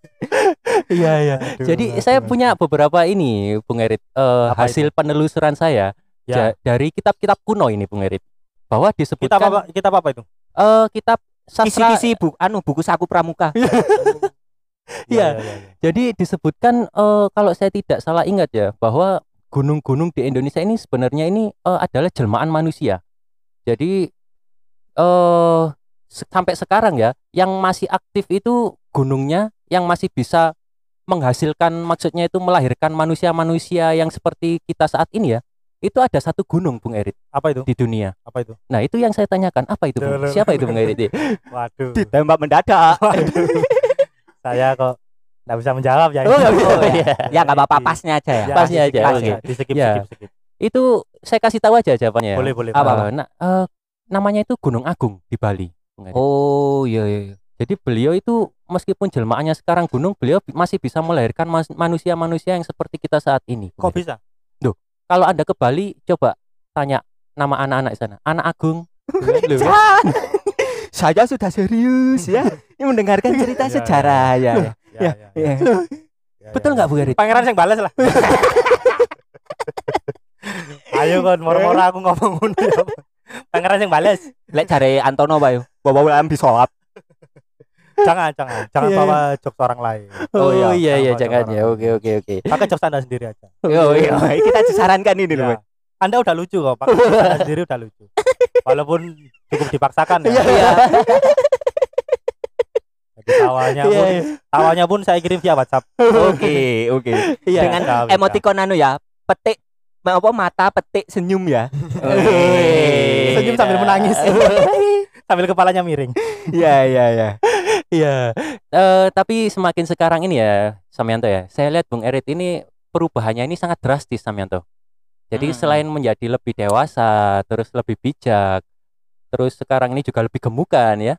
iya iya. Jadi aduh, saya punya beberapa ini, Bung Erit, Apa hasil penelusuran saya Ya. dari kitab-kitab kuno ini, Bung Erit, bahwa disebutkan apa kita apa, itu? eh, kitab sastra. Kisi-kisi bu, anu buku saku pramuka. Iya. Jadi disebutkan eh, kalau saya tidak salah ingat ya bahwa gunung-gunung di Indonesia ini sebenarnya ini eh, adalah jelmaan manusia. Jadi se- sampai sekarang ya yang masih aktif itu gunungnya yang masih bisa menghasilkan maksudnya itu melahirkan manusia-manusia yang seperti kita saat ini ya. Itu ada satu gunung Bung Erit Apa itu? di dunia. Apa itu? Nah, itu yang saya tanyakan, apa itu, Bung? Siapa itu Bung Erit? Waduh. Ditembak mendadak. Waduh. saya kok Nggak bisa menjawab ya. Oh. Oh, Iya. Ya nggak apa-apa pasnya aja ya. Ya, Pasnya aja, oke. Di skip, Ya. skip, skip. Itu saya kasih tahu aja jawabannya. ya. Boleh, boleh. Apa, Eh, nah, eh, namanya itu Gunung Agung di Bali. Oh iya iya. iya. Jadi beliau itu meskipun jelmaannya sekarang gunung, beliau masih bisa melahirkan manusia-manusia yang seperti kita saat ini. Bung Kok Eri. bisa? Kalau Anda ke Bali, coba tanya nama anak-anak di sana. Anak Agung. Saya sudah serius ya. Ini mendengarkan cerita Ya, sejarah ya. Ya, ya, ya. Ya. Ya, Betul ya. nggak Bu Eri? Pangeran yang balas lah. Ayo kon moro-moro aku ngomong ngono ya. Pangeran yang balas. Lek cari Antono Pak yo. Bawa bawa bisawab. Jangan, jangan. Jangan Iya, bawa jokes orang lain. Oh, iya iya Jangan jangan ya. Oke oke oke. Pakai jokes Anda sendiri aja. Yo yo, kita disarankan ini loh. Ya. Anda udah lucu kok, pakai jokes Anda sendiri udah lucu. Walaupun cukup dipaksakan ya. Iya. Jadi tawanya Iya, pun, iya. tawanya pun saya kirim via WhatsApp. Oke oke. Iya. Dengan emoticon anu ya. Petik apa mata petik senyum ya. Wih. Senyum sambil menangis. sambil kepalanya miring. Iya iya iya. Iya. Eh, tapi semakin sekarang ini ya, Samyanto ya. Saya lihat Bung Erit ini perubahannya ini sangat drastis Samyanto. Jadi Hmm. selain menjadi lebih dewasa, terus lebih bijak, terus sekarang ini juga lebih gemukan ya.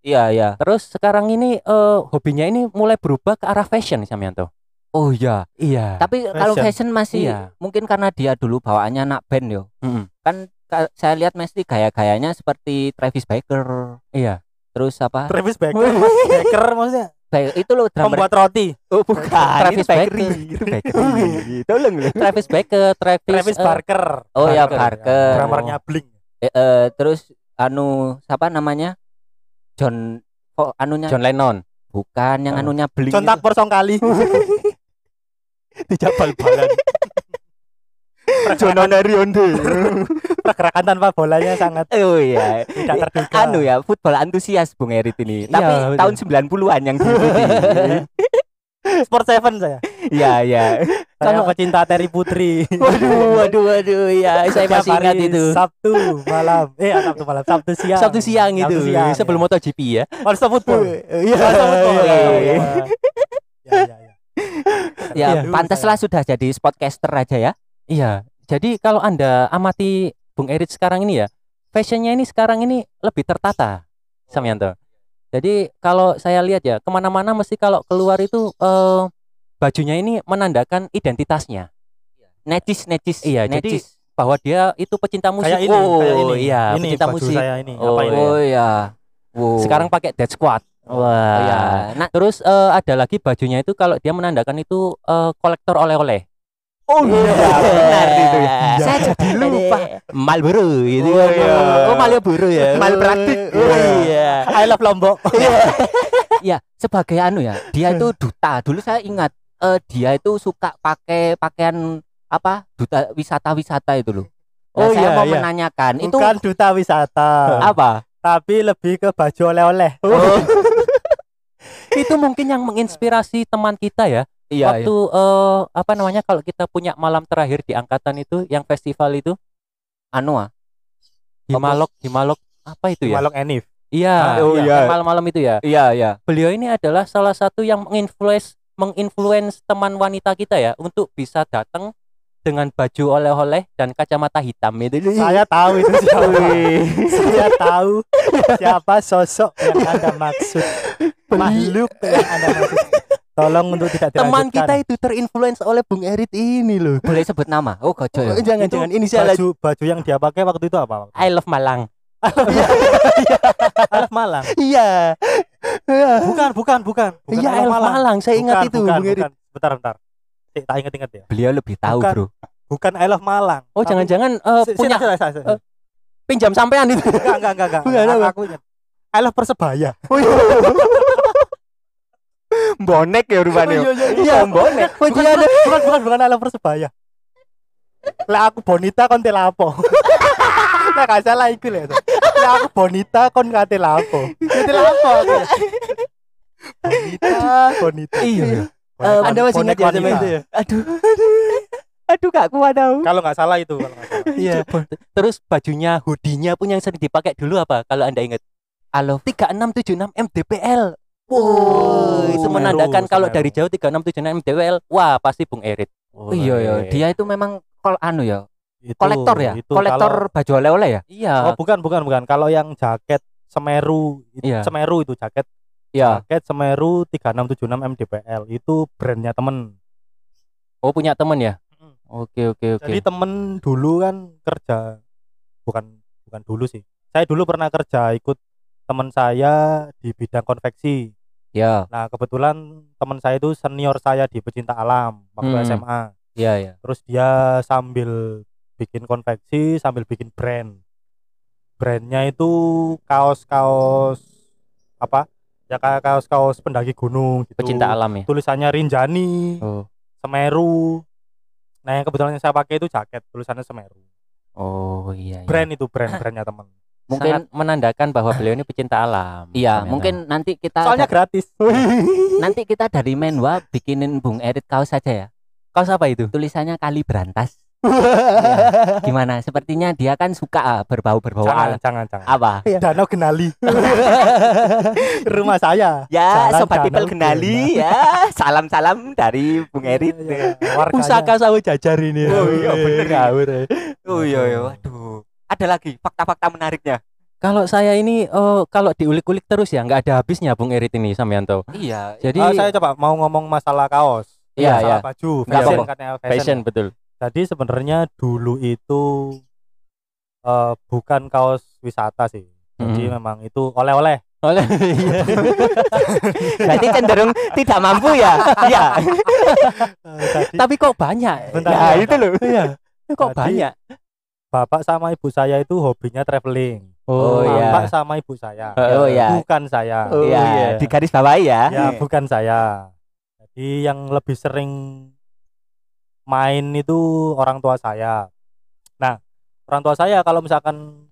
Iya iya. Terus sekarang ini eh, hobinya ini mulai berubah ke arah fashion Samyanto. Oh iya. Iya. Tapi kalau Fashion. fashion masih Iya. mungkin karena dia dulu bawaannya anak band yo. Mm-mm. Kan ka- saya lihat mesti gaya-gayanya seperti Travis Baker. Iya. Terus apa? Travis Baker, Baker maksudnya Ba- itu loh drummer. pembuat roti. Oh bukan. Travis. Baker. Tolong loh. Travis Baker, Travis, Travis Barker. Oh ya Barker. Barker. Drummernya Blink. Eh, eh, terus anu siapa namanya? John oh, anunya John Lennon. bukan yang Oh. anunya Blink. Contak persong kali. Tidak bal-balan. Jono Narionde. Pergerakan tanpa bolanya sangat Oh iya. tidak terduga. Anu ya, football antusias Bung Erit ini. Iya, Tapi betul. tahun 90-an yang diikuti. Sport Seven saya. Iya, iya. Kalau- pecinta Terry Putri. Waduh, waduh, waduh, ya saya masih ingat itu. Sabtu malam. Eh, Sabtu malam. Sabtu siang. Sabtu siang itu, Sabtu siang, sebelum ya. MotoGP ya. All Star Football. Iya. All Star Football. iya, Ya, iya. ya, ya, ya. Ya, Iya. pantaslah sudah jadi sportcaster aja ya. Iya. Jadi kalau Anda amati Bung Erit sekarang ini ya, fashionnya ini sekarang ini lebih tertata, Samyanto. Jadi kalau saya lihat ya, ke mana-mana mesti kalau keluar itu eh, bajunya ini menandakan identitasnya Necis, necis. Iya, jadi necis. bahwa dia itu pecinta musik. Kayak ini, oh, kayak ini. iya, ini pecinta baju musik. saya ini. Oh, Apa ini? Oh iya. Wow. Sekarang pakai Dead Squad. Oh, Wah. iya. Nah, Terus eh, ada lagi bajunya itu kalau dia menandakan itu eh, kolektor oleh-oleh. oh iya, benar itu. ya. Saya jadi lupa. Malboro gitu. Oh, iya. Oh, Malioboro ya. Malpraktik. Oh iya. I love Lombok. Ya, sebagai anu ya, dia itu duta. Dulu saya ingat eh, dia itu suka pakai pakaian apa? Duta wisata-wisata itu loh. Nah, Oh, saya iya, mau iya. menanyakan itu Bukan duta wisata. apa? Tapi lebih ke baju oleh-oleh. Oh. itu mungkin yang menginspirasi teman kita ya. Iya, Waktu eh, apa namanya kalau kita punya malam terakhir di angkatan itu yang festival itu anu ah. Himalok Himalok apa itu ya? Malok Enif. Iya, Oh, iya, iya. yang malam-malam itu ya. Iya, iya. Beliau ini adalah salah satu yang menginfluence menginfluence teman wanita kita ya untuk bisa datang dengan baju oleh-oleh dan kacamata hitam itu. Saya tahu itu siapa. Saya tahu siapa sosok yang Anda maksud. Makhluk yang Anda maksud. Tolong untuk tidak teman kita itu terinfluence oleh Bung Erit ini loh. Boleh sebut nama? Oh, gojo ya. Jangan Itu jangan inisial aja. baju baju yang dia pakai waktu itu apa? I love Malang. Alaf Malang. Iya. Bukan, bukan, bukan. Iya, Alaf I love Malang. Saya ingat Bukan, itu bukan, Bung Erit. Bentar, bentar. Eh, tak ingat-ingat ya. Beliau lebih tahu, Bukan. Bro. Bukan I love Malang. Oh, jangan-jangan Si- punya sila, sila, sila, sila. eh, pinjam sampean itu. Enggak, enggak, enggak, enggak. Bukan, Aku, aku ingat. I love Persebaya. Bonek ya rupanya. Iya, bonek. Oh, Bukan, iya, ada. bukan, bukan, bukan, bukan I love Persebaya. Lah aku Bonita kon telapo. Lah gak salah iku lho. Lah aku Bonita kon kate lapo. Ya telapo aku. Bonita, Bonita. Iya, Eh, Anda masih ingat ya sama itu ya? Aduh. Aduh, gak kuat tahu. Kalau nggak salah itu, kalau salah. Iya. Terus bajunya, hoodie-nya pun yang sering dipakai dulu apa kalau Anda ingat? Halo. 3676 MDPL. Wow, itu Semeru, menandakan kalau Semeru. dari jauh 3676 MDWL, wah pasti Bung Erit. Oh, iya ya, dia itu memang kol anu ya, Itu- kolektor ya, itu kolektor baju oleh-oleh ya. Iya. kalau- oh bukan bukan bukan kalau yang jaket Semeru itu- Iya. Semeru itu jaket Iya. jaket Semeru 3676 MDPL itu brandnya temen Oh, punya temen ya? Oke, oke, oke. jadi temen dulu kan kerja bukan bukan dulu sih saya dulu pernah kerja ikut teman saya di bidang konveksi Ya, nah kebetulan teman saya itu senior saya di pecinta alam waktu Hmm. SMA iya ya. terus dia sambil bikin konveksi sambil bikin brand brandnya itu kaos-kaos apa ya kayak kaos-kaos pendaki gunung gitu Pecinta alam ya. tulisannya Rinjani Oh. Semeru nah yang kebetulan yang saya pakai itu jaket tulisannya Semeru Oh, iya. iya. brand itu brand brandnya teman Mungkin Sangat menandakan bahwa beliau ini pecinta alam. iya, Ternyata. mungkin nanti kita soalnya gratis nanti kita dari Menwa bikinin Bung Erit kaos saja ya. kaos apa itu? Tulisannya kali berantas. Iya. Gimana? Sepertinya dia kan suka ah, berbau-berbau jangan alam. jangan jangan Apa? Danau Genali rumah saya Ya, Jalan sobat Danau people kenali ya. Salam-salam dari Bung Erit. Iya, warganya. Pusaka sawo jajar ini. Oh, iya, bener. Ngawur, ya. Oh iya, iya. Waduh. Ada lagi fakta-fakta menariknya. Kalau saya ini oh kalau diulik-ulik terus ya nggak ada habisnya Bung Erit ini Samyanto. Iya. Jadi Ah, saya coba mau ngomong masalah kaos Iya, masalah iya. baju fashion fashion fashion. betul. Jadi sebenarnya dulu itu eh, bukan kaos wisata sih jadi Mhm. memang itu oleh-oleh Oleh iya. Berarti cenderung tidak mampu ya. Iya. Tapi kok banyak? Bentar, ya, itu loh. Iya. Kok Jadi, banyak? bapak sama ibu saya itu hobinya traveling Oh, iya. bapak sama ibu saya Oh, iya. bukan saya Oh, Iya, iya. di garis bawahi ya. ya bukan saya jadi yang lebih sering main itu orang tua saya nah orang tua saya kalau misalkan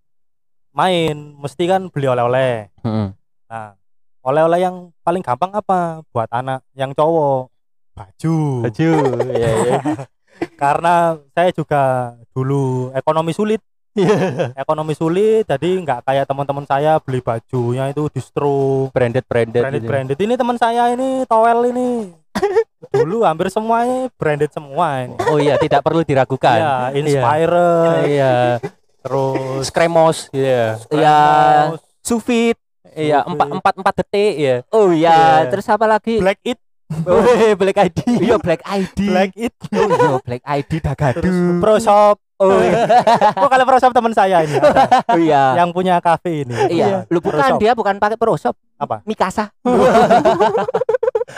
main mesti kan beli oleh-oleh Mm-mm. nah oleh-oleh yang paling gampang apa buat anak yang cowok baju Baju. Iya, iya. karena saya juga dulu ekonomi sulit Iya. ekonomi sulit jadi nggak kayak teman-teman saya beli bajunya itu distro Branded branded. branded gitu. branded ini teman saya ini towel ini dulu hampir semuanya branded semua ini Oh iya, tidak perlu diragukan. ya Inspirer Iya. terus Skremos, iya. Iya. Sufit. Iya, empat empat empat detik ya. Oh iya, Iya. terus apa lagi? Black It Oh, Black ID. Iya, Black ID. Black It Oh iya, Black ID terus Dagadu. Pro Shop Oh oh kalau Pro Shop teman saya ini Oh, iya. yang punya cafe ini Iya, lu Pro bukan Shop. dia bukan pakai Proshop. Apa? Mikasa.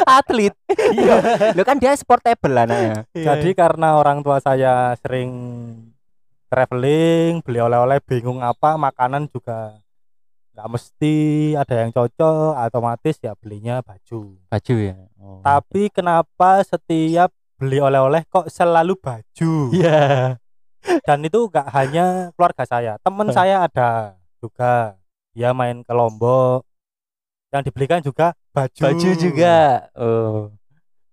Atlet. Iya. Lu kan dia sportable anaknya. jadi karena orang tua saya sering traveling beli oleh-oleh bingung apa makanan juga nggak mesti ada yang cocok otomatis ya belinya baju baju ya. Oh. tapi kenapa setiap beli oleh-oleh kok selalu baju Iya. dan itu nggak hanya keluarga saya teman saya ada juga dia main ke Lombok yang dibelikan juga baju Baju juga. Oh.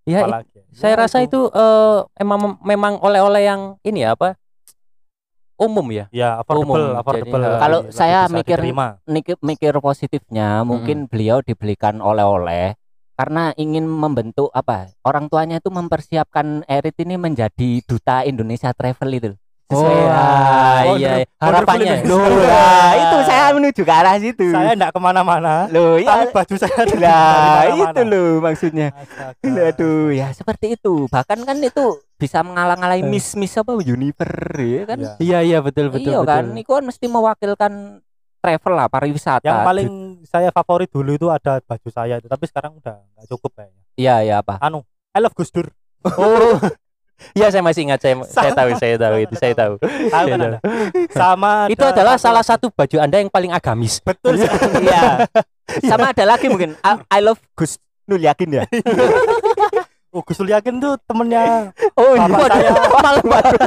Ya, saya Ya, rasa itu eh, emang memang oleh-oleh yang ini ya apa? Umum ya. ya affordable umum, affordable jadi, Kalau saya mikir- diterima. mikir, mikir positifnya mungkin beliau dibelikan oleh-oleh karena ingin membentuk apa orang tuanya itu mempersiapkan Erit ini menjadi duta Indonesia Travel itu Oh, ah, iya, iya. Harapannya. Loh, lah, itu saya menuju ke arah situ. Saya enggak ke mana-mana. Loh tapi ya baju saya lah itu loh maksudnya. Astaga. aduh ya seperti itu. Bahkan kan itu bisa mengalang-alai Eh. miss miss apa universe ya kan? Iya. Iya, iya betul betul iya betul. kan itu kan mesti mewakilkan travel lah pariwisata. Yang paling saya favorit dulu itu ada baju saya itu tapi sekarang udah nggak cukup kayaknya. Iya iya apa? Anu I love Gus Dur. Oh. Iya, saya masih ingat saya saya tahu, saya tahu itu, saya tahu. tahu kan Iya. Anda? sama Itu ada adalah salah satu baju Anda yang paling agamis. betul sekali. Iya. Sama ada lagi mungkin I, I love Gus Nul yakin ya. oh Gus Dur yakin tuh temennya Oh Bapak saya malah waduh.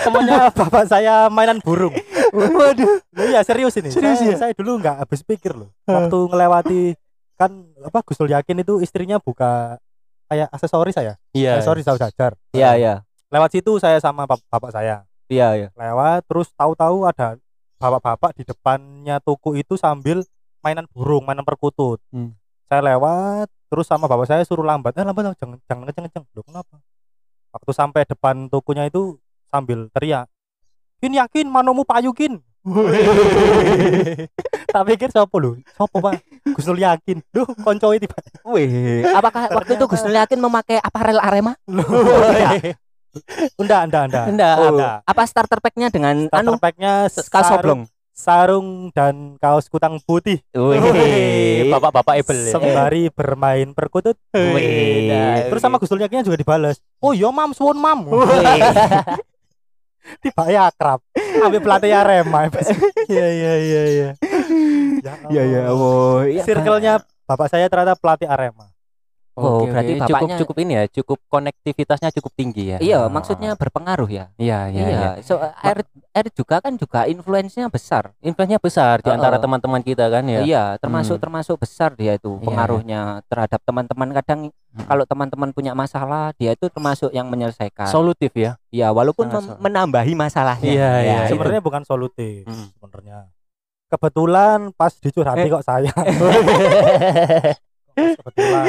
temennya bapak saya mainan burung Waduh. Iya serius ini Serius saya, ya? saya dulu nggak habis pikir loh waktu ngelewati kan apa Gus Dur yakin itu istrinya buka kayak aksesoris saya Iya. aksesoris tahu jajar Iya iya. lewat situ saya sama bap- bapak saya Iya iya. lewat terus tahu-tahu ada bapak-bapak di depannya toko itu sambil mainan burung mainan perkutut Hmm. saya lewat terus sama bapak saya suruh lambat eh lambat jangan jangan kenceng kenceng loh kenapa waktu sampai depan tokonya itu sambil teriak kin yakin manomu payukin tak pikir siapa lu? Siapa pak? Gus Nur yakin. Duh konco itu pak. Apakah waktu itu Gus Nur yakin memakai aparel Arema? enggak enggak enggak. Enggak. Oh, enggak. apa starter pack-nya dengan starter anu? pack-nya kaos sarung, oblong? sarung dan kaos kutang putih. Wih, bapak-bapak Ebel sembari bermain perkutut. Wih. Terus sama Gus Nur yakinnya juga dibalas oh iya mam. Suwun mam. Tiba ya akrab ambil pelatih Arema iya iya iya iya. Ya ya, oh, iya. circle-nya bapak saya ternyata pelatih Arema Oh, Oke, berarti oke. cukup bapaknya- cukup ini ya, cukup konektivitasnya cukup tinggi ya. Iya, Ah. maksudnya berpengaruh ya. Iya, iya, Iya, iya. so Erit, Erit juga kan juga influence-nya besar. Influence-nya besar di antara teman-teman kita kan ya. Iya, termasuk Hmm. termasuk besar dia itu Iya, pengaruhnya terhadap teman-teman. Kadang Hmm. kalau teman-teman punya masalah, dia itu termasuk yang menyelesaikan. Solutif ya. Iya, walaupun Sangat menambahi masalahnya. Iya, iya, Ya, itu. sebenarnya bukan solutif Hmm. sebenarnya kebetulan pas dicurhati Eh. kok saya kebetulan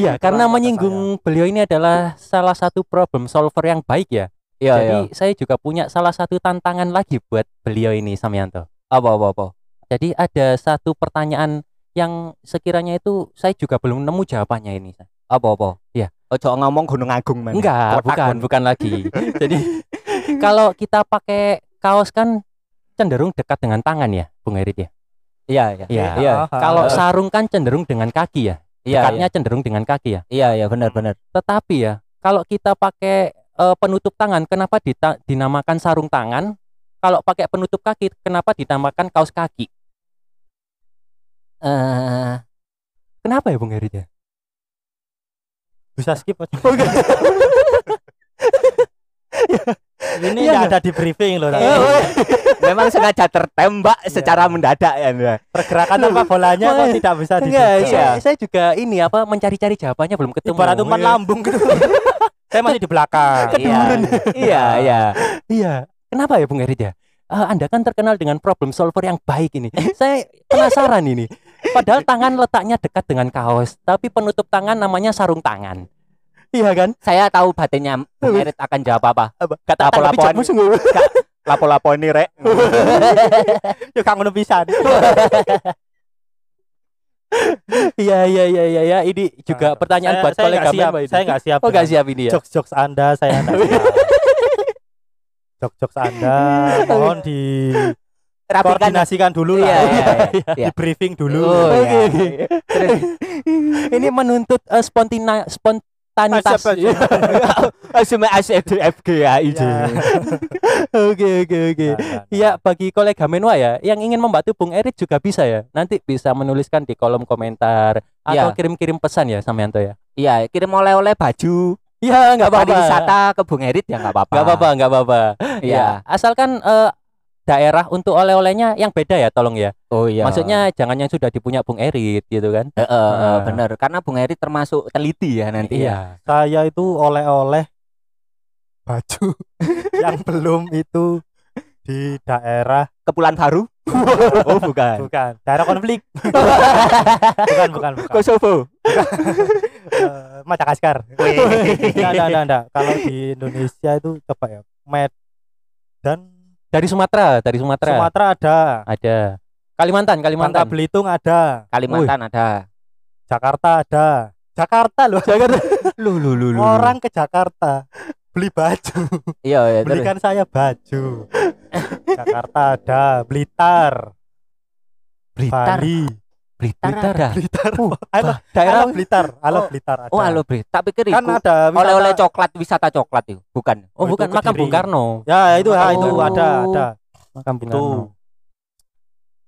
Iya, karena menyinggung beliau ini adalah salah satu problem solver yang baik ya. Iya, Jadi iya. saya juga punya salah satu tantangan lagi buat beliau ini Samyanto. Apa apa apa. Jadi ada satu pertanyaan yang sekiranya itu saya juga belum nemu jawabannya ini. Apa apa. Iya. Ojo ngomong Gunung Agung man. Enggak, Kotak, bukan, bukan lagi. Jadi kalau kita pakai kaos kan cenderung dekat dengan tangan ya, Bung Erit ya. Iya, iya. Iya. Iya. Kalau Heeh. sarung kan cenderung dengan kaki ya. Iya, Dekatnya cenderung dengan kaki ya. Iya, iya, benar benar. Tetapi ya, kalau kita pakai eh, penutup tangan, kenapa dita- dinamakan sarung tangan? Kalau pakai penutup kaki, kenapa dinamakan kaos kaki? Eh, Kenapa ya, Bung Erit ya? bisa skip aja Oh, ini Iya, nggak ada di briefing loh tadi. memang sengaja tertembak Iya. secara mendadak ya. Pergerakan tanpa bolanya kok Iya. tidak bisa Enggak, diduga saya, juga ini apa mencari-cari jawabannya belum ketemu. ibarat umpan Iya. lambung gitu saya masih di belakang Iya, iya, iya. Iya. Kenapa ya Bung Erit ya? Eh, anda kan terkenal dengan problem solver yang baik ini. Saya penasaran ini. Padahal tangan letaknya dekat dengan kaos, tapi penutup tangan namanya sarung tangan. Iya kan? Saya tahu batinnya Bung Erit akan jawab apa. Kata Lapo-lapoan. Lapo-lapo ini rek. ya kangen pisan Iya iya iya iya ya. Ini juga pertanyaan Saya- buat saya kolega siap, ini. saya nggak siap Oh nggak dengan siap ini ya. jokes jokes anda saya jokes jokes anda mohon di Rapikan. koordinasikan dulu Iya, lah iya, iya. di briefing dulu Oh, Oke, iya. Terus, ini menuntut eh, spontina spontanitas. Siap, siap. Asma ASFG ya Ya. Oke oke oke. Nah, nah, nah. Ya bagi kolega Menwa ya yang ingin membantu Bung Erit juga bisa ya. Nanti bisa menuliskan di kolom komentar atau Ya. kirim-kirim pesan ya Samyanto ya. Iya, kirim oleh-oleh baju. Ya nggak apa-apa. Pariwisata ke Bung Erit ya nggak apa-apa. Nggak apa-apa nggak apa-apa. Iya. Ya asalkan eh, daerah untuk oleh-olehnya yang beda ya tolong ya. Oh iya. Maksudnya jangan yang sudah dipunya Bung Erit gitu kan. Heeh, heeh, Ah. bener karena Bung Erit termasuk teliti ya nanti ya. Iya. saya itu oleh-oleh baju yang belum itu di daerah Kepulauan Baru. oh bukan. bukan daerah konflik bukan bukan bukan Kosovo. Eh, Madagaskar Enggak, enggak, enggak, enggak. Kalau di Indonesia itu coba ya. Medan, Dari Sumatera, dari Sumatera. Sumatera ada, Ada. Kalimantan, Bangka Kalimantan. Belitung ada, Kalimantan ada. Jakarta ada. Jakarta loh. Jakarta. Lu lu lu lu. Orang ke Jakarta beli baju, Iya iya terus. belikan saya baju. Jakarta ada, Blitar, Blitar. Bali, Blitar Blitar. ada. Blitar. Uh, Halo, Daerah halo Blitar, halo Oh. Blitar ada. Oh halo Bri. Tak pikir Kan itu ada wisata- oleh-oleh coklat wisata coklat itu. Bukan. Oh, Oh, itu bukan makam. Bung Karno. Ya itu, ya, itu Oh. ada, ada. Makam Bung Itu. Karno.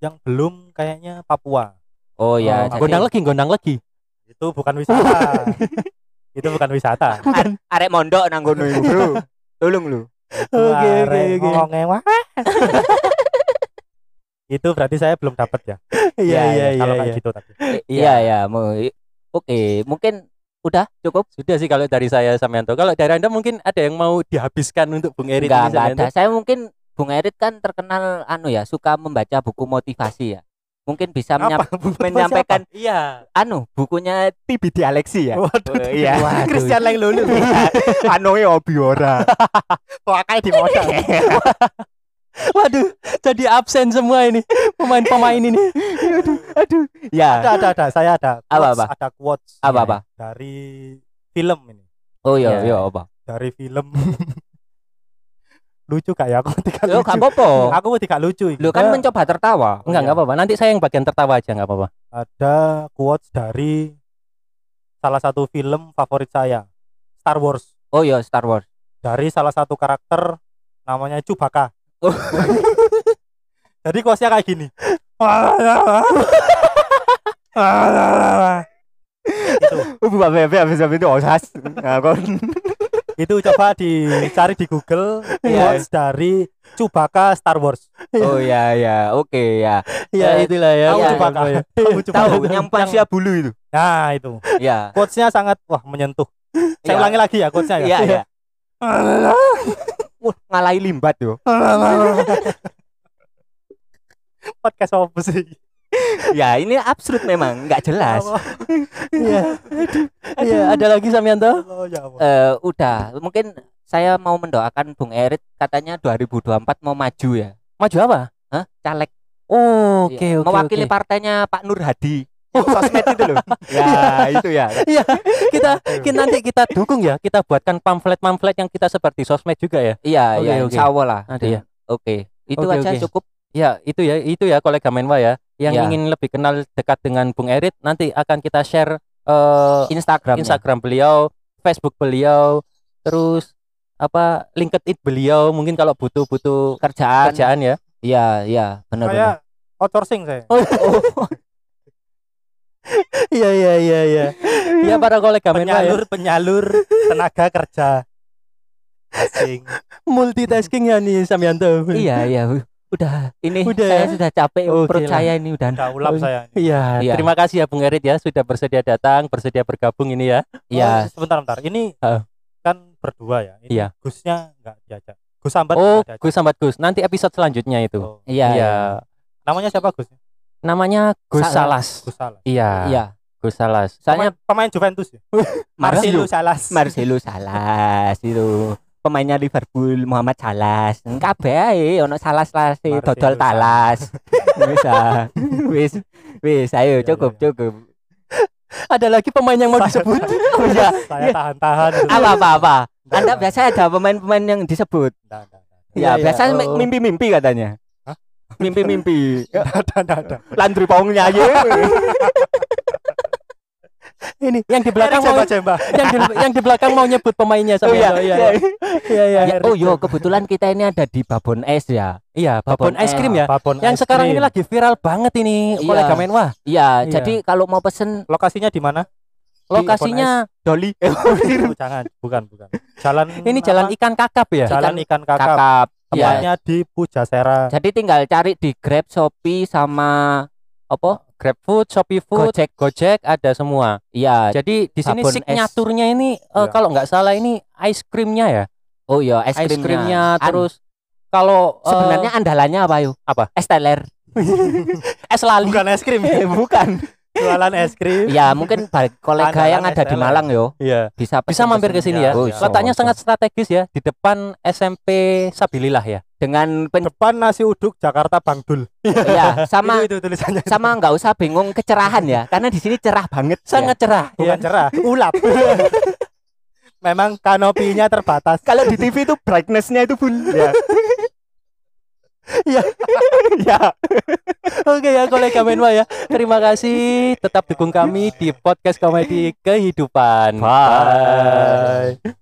Yang belum kayaknya Papua. Oh ya. Oh, jadi Gondang lagi, gondang lagi. Itu bukan wisata. itu bukan wisata. a- arek mondok nang ngono iku, Bro. Tolong lu. Oke, oke, oke. ngomongnya, wah. Itu berarti saya belum dapat ya. Iya, iya, iya. Kalau kayak iya. gitu tadi. Iya ya, mau Oke, mungkin udah cukup. Sudah sih kalau dari saya Samyanto. Kalau dari Anda mungkin ada yang mau dihabiskan untuk Bung Erit Enggak, enggak ada. Saya mungkin Bung Erit kan terkenal anu ya, suka membaca buku motivasi ya. mungkin bisa menyampaikan Iya. anu bukunya TBD Alexi ya. Waduh, Oh, iya. Waduh. Christian Leng lulu. anu ya obi ora. Pakai di modal. Waduh, jadi absen semua ini pemain-pemain ini. Aduh. Ya. Ada ada ada, saya ada. Apa, quotes, apa? Ada quotes Apa apa? dari film ini. Oh iya, Ya. iya apa? Dari film. lucu gak ya aku tidak lucu. gak apa-apa. Aku tidak lucu. Lu kan Eh, mencoba tertawa. Enggak, enggak apa-apa. Nanti saya yang bagian tertawa aja enggak apa-apa. ada quotes dari salah satu film favorit saya, Star Wars. Oh iya Star Wars. Dari salah satu karakter namanya Chewbacca. Oh. Jadi quotesnya kayak gini. itu Bukan bebe habis itu osas. itu coba dicari di Google Iya. quotes dari Chewbacca Star Wars. Oh iya ya, oke ya. Ya Eh, itulah ya. Tahu iya, Chewbacca? iya. Tahu Chewbacca? Tahu yang bulu itu. Nah, itu. Ya. Quotesnya sangat wah menyentuh. Saya Iya. ulangi lagi ya quotesnya ya. Iya, iya. Wah, ngalahi limbat yo. Podcast apa sih? ya, ini absurd memang, nggak jelas. Iya. Iya, ada lagi Samyanto? Oh, ya. Eh udah, mungkin saya mau mendoakan Bung Erit katanya 2024 mau maju ya. Maju apa? Hah? Caleg. Oh, Iya. oke oke. Mewakili oke. partainya Pak Nur Hadi. Sosmed itu loh. ya, itu ya. Iya, kita, kita nanti kita dukung ya. Kita buatkan pamflet-pamflet yang kita seperti sosmed juga ya. Iya, iya, insya Allah lah. Ada ya. Oke, itu Oke, aja oke. cukup. Ya, itu ya, itu ya kolega Menwa ya. Yang Ya. ingin lebih kenal dekat dengan Bung Erit, nanti akan kita share eh, Instagram. Instagram beliau, Facebook beliau, terus apa LinkedIn beliau mungkin kalau butuh-butuh kerjaan. kerjaan ya. Iya, iya, benar Saya benar. outsourcing saya. Oh, Iya iya iya iya. Ya para kolega ya. Penyalur penyalur tenaga kerja asing. Multitasking ya nih Samyanto. iya, iya. Udah, ini Udah saya ya? sudah capek Oke perut lah. saya ini udah. Udah ulap saya. Iya, Iya. terima kasih ya Bung Erit ya sudah bersedia datang, bersedia bergabung ini ya. Iya. Oh, sebentar bentar. Ini Ah. kan berdua ya. Ini Iya. Gusnya enggak diajak. Gus Sambat Oh. Gus Sambat Gus. Nanti episode selanjutnya itu. Oh. Iya, iya. Iya. Namanya siapa Gus? Namanya Gus Sa- Salas. Gus Salas. Iya. Iya. Gus Salas. Soalnya pemain, pemain Juventus ya. Marcelo Salas. Marcelo Salas itu pemainnya Liverpool Muhammad Salas kabeh ae ono Salas lah si Marcelo dodol talas wis ah. wis wis ayo Iya, cukup iya, iya. cukup Ada lagi pemain yang mau disebut? oh ya Saya tahan-tahan. apa apa apa anda biasa ada pemain-pemain yang disebut nggak, nggak, nggak. ya Iya, iya. biasa Oh. mimpi-mimpi katanya? Mimpi-mimpi ada, ada. Landry Pongnya aja Ini yang di belakang mau Jemba-Jemba. yang di, yang di belakang mau nyebut pemainnya oh iya. Iya. iya. Iya iya. Ya, oh yo kebetulan kita ini ada di Babon Es ya Iya, babon Babon es krim ya. Babon Yang sekarang cream. ini lagi viral banget ini Iya. kolega Menwa. iya Iya. jadi kalau mau pesen Lokasinya di mana? Lokasinya Doli Oh, jangan, bukan, bukan. Jalan ini jalan apa? ikan kakap ya. Jalan ikan kakap. kakap Iya. Tempatnya di Pujasera. Jadi tinggal cari di Grab, Shopee sama apa? GrabFood, ShopeeFood, Gojek. Gojek ada semua. Iya. Jadi di sini signaturnya ini eh, Iya. kalau nggak salah ini ice creamnya ya. Oh iya, es Ice krimnya. creamnya An- terus kalau eh, sebenarnya andalannya apa yuk? Apa? Es teler. es lali. Bukan es krim. Eh, Bukan. Jualan es krim. ya mungkin balik kolega Andalan yang ada di. Malang yo Iya. bisa Bisa mampir ke sini ya. ya. Oh, Iya. iso, Letaknya iso. sangat strategis ya di depan SMP Sabilillah ya. dengan pen Depan nasi uduk Jakarta Bangdul. ya sama itu, itu tulisannya. sama nggak usah bingung kecerahan ya karena di sini cerah banget Sangat cerah. bukan ya. cerah, ulap. Memang kanopinya terbatas. kalau di TV itu brightnessnya itu pun ya Iya. ya Oke ya kolega Menwa ya. Terima kasih tetap dukung kami di podcast komedi kehidupan. Bye.